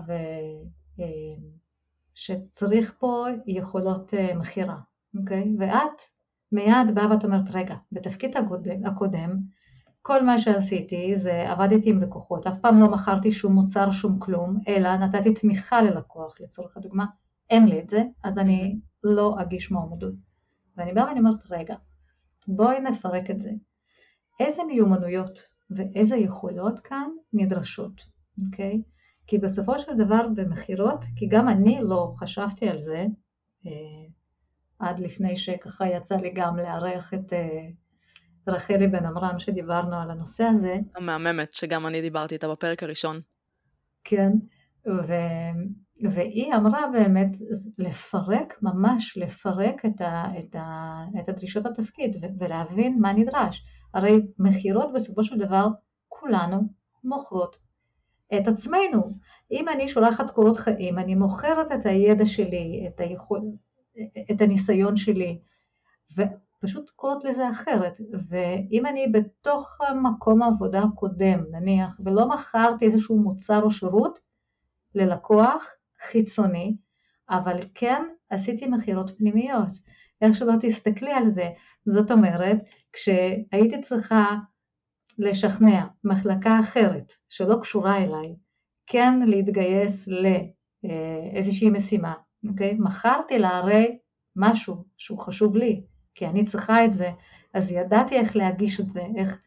שצריך פה יכולות מכירה, אוקיי? ואת מיד באה ואת אומרת, רגע, בתפקיד הקודם, כל מה שעשיתי זה עבדתי עם לקוחות, אף פעם לא מכרתי שום מוצר, שום כלום, אלא נתתי תמיכה ללקוח, לצורך הדוגמה, אין לי את זה, אז אני לא אגיש מועמדות. ואני באה ואני אומרת, רגע, בואי נפרק את זה. איזה מיומנויות ואיזה יכולות כאן נדרשות, אוקיי? כי בסופו של דבר במכירות, כי גם אני לא חשבתי על זה, אה, עד לפני שככה יצא לי גם לארח את אה, רחלי בן עמרם שדיברנו על הנושא הזה. המהממת, שגם אני דיברתי איתה בפרק הראשון. כן, ו... והיא אמרה באמת לפרק, ממש לפרק את, ה... את, ה... את הדרישות התפקיד. ולהבין מה נדרש. הרי מכירות בסופו של דבר כולנו מוכרות את עצמנו. אם אני שולחת קורות חיים, אני מוכרת את הידע שלי, את, היכול... את הניסיון שלי, ופשוט קוראת לזה אחרת. ואם אני בתוך מקום העבודה הקודם, נניח, ולא מכרתי איזשהו מוצר או שירות ללקוח חיצוני, אבל כן עשיתי מכירות פנימיות. איך שלא תסתכלי על זה. זאת אומרת, כשהייתי צריכה לשכנע מחלקה אחרת שלא קשורה אליי, כן להתגייס לאיזושהי משימה, אוקיי? מכרתי לה הרי משהו שהוא חשוב לי, כי אני צריכה את זה, אז ידעתי איך להגיש את זה, איך...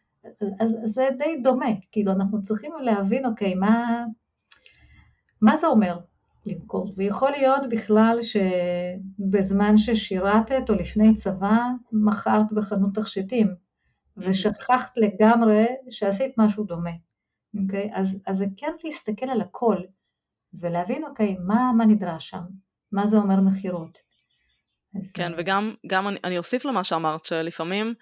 אז זה די דומה, כאילו אנחנו צריכים להבין, אוקיי, מה, מה זה אומר למכור? ויכול להיות בכלל שבזמן ששירתת או לפני צבא, מכרת בחנות תכשיטים, ושכחת לגמרי שעשית משהו דומה, אוקיי? אז, אז זה כן להסתכל על הכל, ולהבין, אוקיי, מה, מה נדרש שם, מה זה אומר מכירות. כן, וגם גם אני, אני אוסיף למה שאמרת, שלפעמים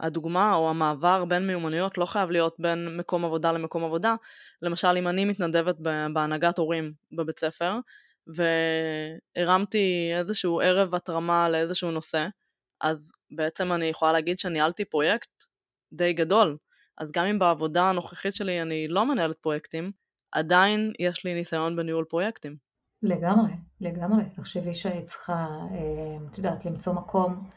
הדוגמה או המעבר בין מיומנויות לא חייב להיות בין מקום עבודה למקום עבודה. למשל, אם אני מתנדבת בהנהגת הורים בבית ספר, והרמתי איזשהו ערב התרמה לאיזשהו נושא, אז בעצם אני יכולה להגיד שניהלתי פרויקט די גדול. אז גם אם בעבודה הנוכחית שלי אני לא מנהלת פרויקטים, עדיין יש לי ניסיון בניהול פרויקטים. לגמרי, לגמרי. תחשבי שהיית צריכה, אה, את יודעת, למצוא מקום.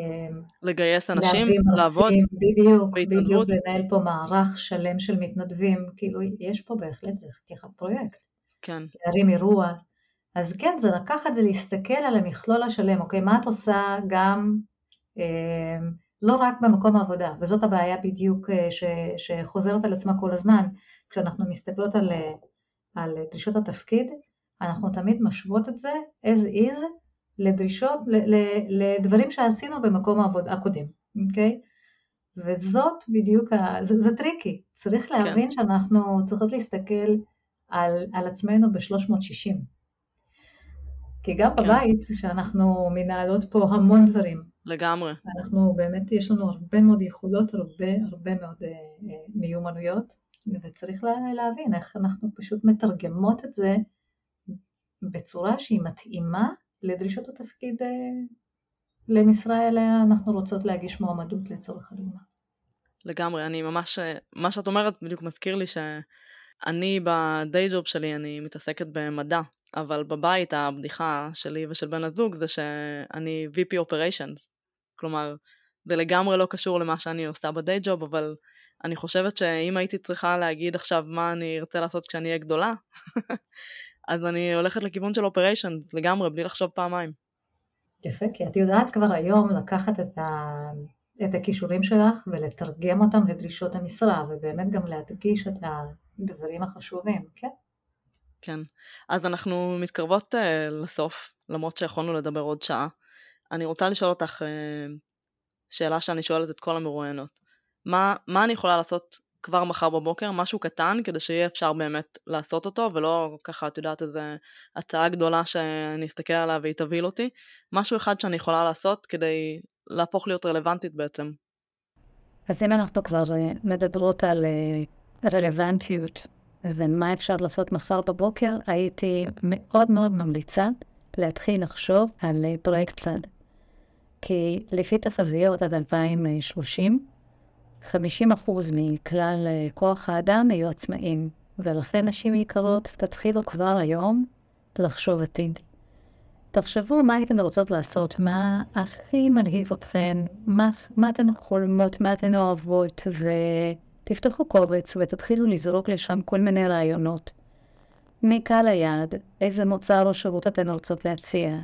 אה, לגייס אנשים, לעבוד. בדיוק, בדיוק, לנהל פה מערך שלם של מתנדבים. כאילו, יש פה בהחלט, זה חתיכת פרויקט. כן. להרים אירוע. אז כן, זה לקחת, זה להסתכל על המכלול השלם. אוקיי, מה את עושה גם... אה, לא רק במקום העבודה, וזאת הבעיה בדיוק ש, שחוזרת על עצמה כל הזמן, כשאנחנו מסתכלות על, על דרישות התפקיד, אנחנו תמיד משוות את זה as is לדרישות, לדברים שעשינו במקום העבודה הקודם, אוקיי? וזאת בדיוק, ה... זה, זה tricky, צריך כן. להבין כן. שאנחנו צריכות להסתכל על, על עצמנו ב-360. כי גם כן. בבית, שאנחנו מנהלות פה המון דברים. לגמרי. אנחנו באמת, יש לנו הרבה מאוד יכולות, הרבה הרבה מאוד אה, אה, מיומנויות, וצריך להבין איך אנחנו פשוט מתרגמות את זה בצורה שהיא מתאימה לדרישות התפקיד אה, למשרה אליה אנחנו רוצות להגיש מועמדות לצורך הדוגמה. לגמרי, אני ממש, אה, מה שאת אומרת בדיוק מזכיר לי שאני בדיי ג'וב שלי אני מתעסקת במדע, אבל בבית הבדיחה שלי ושל בן הזוג זה שאני VP Operations, כלומר זה לגמרי לא קשור למה שאני עושה בדיי ג'וב, אבל אני חושבת שאם הייתי צריכה להגיד עכשיו מה אני ארצה לעשות כשאני אהיה גדולה, אז אני הולכת לכיוון של אופריישן לגמרי, בלי לחשוב פעמיים. יפה, כי את יודעת כבר היום לקחת את, ה... את הכישורים שלך ולתרגם אותם לדרישות המשרה, ובאמת גם להדגיש את הדברים החשובים, כן? כן. אז אנחנו מתקרבות uh, לסוף, למרות שיכולנו לדבר עוד שעה. אני רוצה לשאול אותך uh, שאלה שאני שואלת את כל המרואיינות. מה, מה אני יכולה לעשות כבר מחר בבוקר, משהו קטן, כדי שיהיה אפשר באמת לעשות אותו, ולא ככה, את יודעת, איזו הצעה גדולה שאני אסתכל עליה והיא תבהיל אותי, משהו אחד שאני יכולה לעשות כדי להפוך להיות רלוונטית בעצם. אז אם אנחנו כבר אה, מדברות על רלוונטיות ומה אפשר לעשות מחר בבוקר, הייתי מאוד מאוד ממליצה להתחיל לחשוב על אה, פרויקט צד. כי לפי תחזיות עד 2030, 50% מכלל אה, כוח האדם יהיו עצמאים, ולכן נשים יקרות, תתחילו כבר היום לחשוב עתיד. תחשבו מה הייתן רוצות לעשות, מה הכי מלהיב אתכן, מה, מה אתן חולמות, מה אתן אוהבות, ותפתחו קובץ ותתחילו לזרוק לשם כל מיני רעיונות. מקהל היעד, איזה מוצר או שירות אתן רוצות להציע,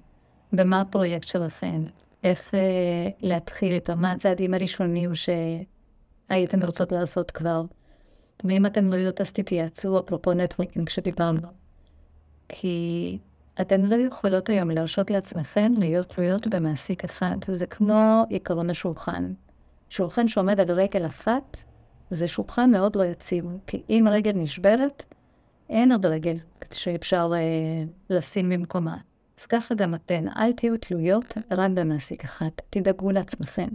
ומה הפרויקט שלכן, איך אה, להתחיל איתו, מה הצעדים הראשונים ש... הייתן רוצות לעשות כבר. ואם אתן לא יודעות אז תתייעצו, אפרופו נטוורקינג שדיברנו. כי אתן לא יכולות היום להרשות לעצמכן להיות תלויות במעסיק אחד, וזה כמו עקרון השולחן. שולחן שעומד על רגל אחת, זה שולחן מאוד לא יציב, כי אם רגל נשברת, אין עוד רגל שאפשר אה, לשים במקומה. אז ככה גם אתן, אל תהיו תלויות רק במעסיק אחד, תדאגו לעצמכן.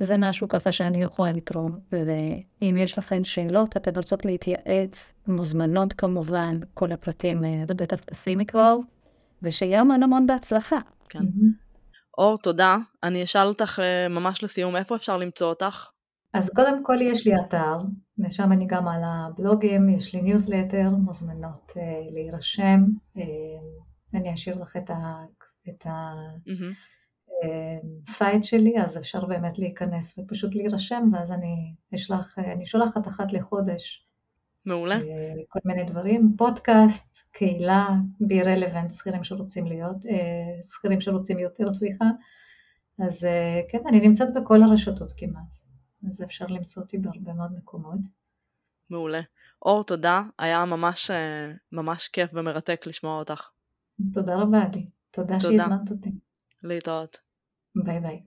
וזה משהו ככה שאני יכולה לתרום. ואם יש לכן שאלות, אתן רוצות להתייעץ, מוזמנות כמובן, כל הפרטים אה, בטח תשימי כבר, ושיהיה המון המון בהצלחה. כן. אור, תודה. אני אשאל אותך אה, ממש לסיום, איפה אפשר למצוא אותך? אז קודם כל יש לי אתר, ושם אני גם מעלה בלוגים, יש לי ניוזלטר, מוזמנות uh, להירשם. Uh, אני אשאיר לך את ה... את ה... Mm-hmm. site שלי, אז אפשר באמת להיכנס ופשוט להירשם, ואז אני אשלח, אני שולחת אחת לחודש. מעולה. אה, כל מיני דברים, פודקאסט, קהילה, בי רלוונט, שכירים שרוצים להיות, אה, שכירים שרוצים יותר, סליחה. אז אה, כן, אני נמצאת בכל הרשתות כמעט, אז אפשר למצוא אותי בהרבה מאוד מקומות. מעולה. אור, תודה, היה ממש, ממש כיף ומרתק לשמוע אותך. תודה רבה, עדי. תודה, תודה. שהזמנת אותי. להתראות. ביי ביי.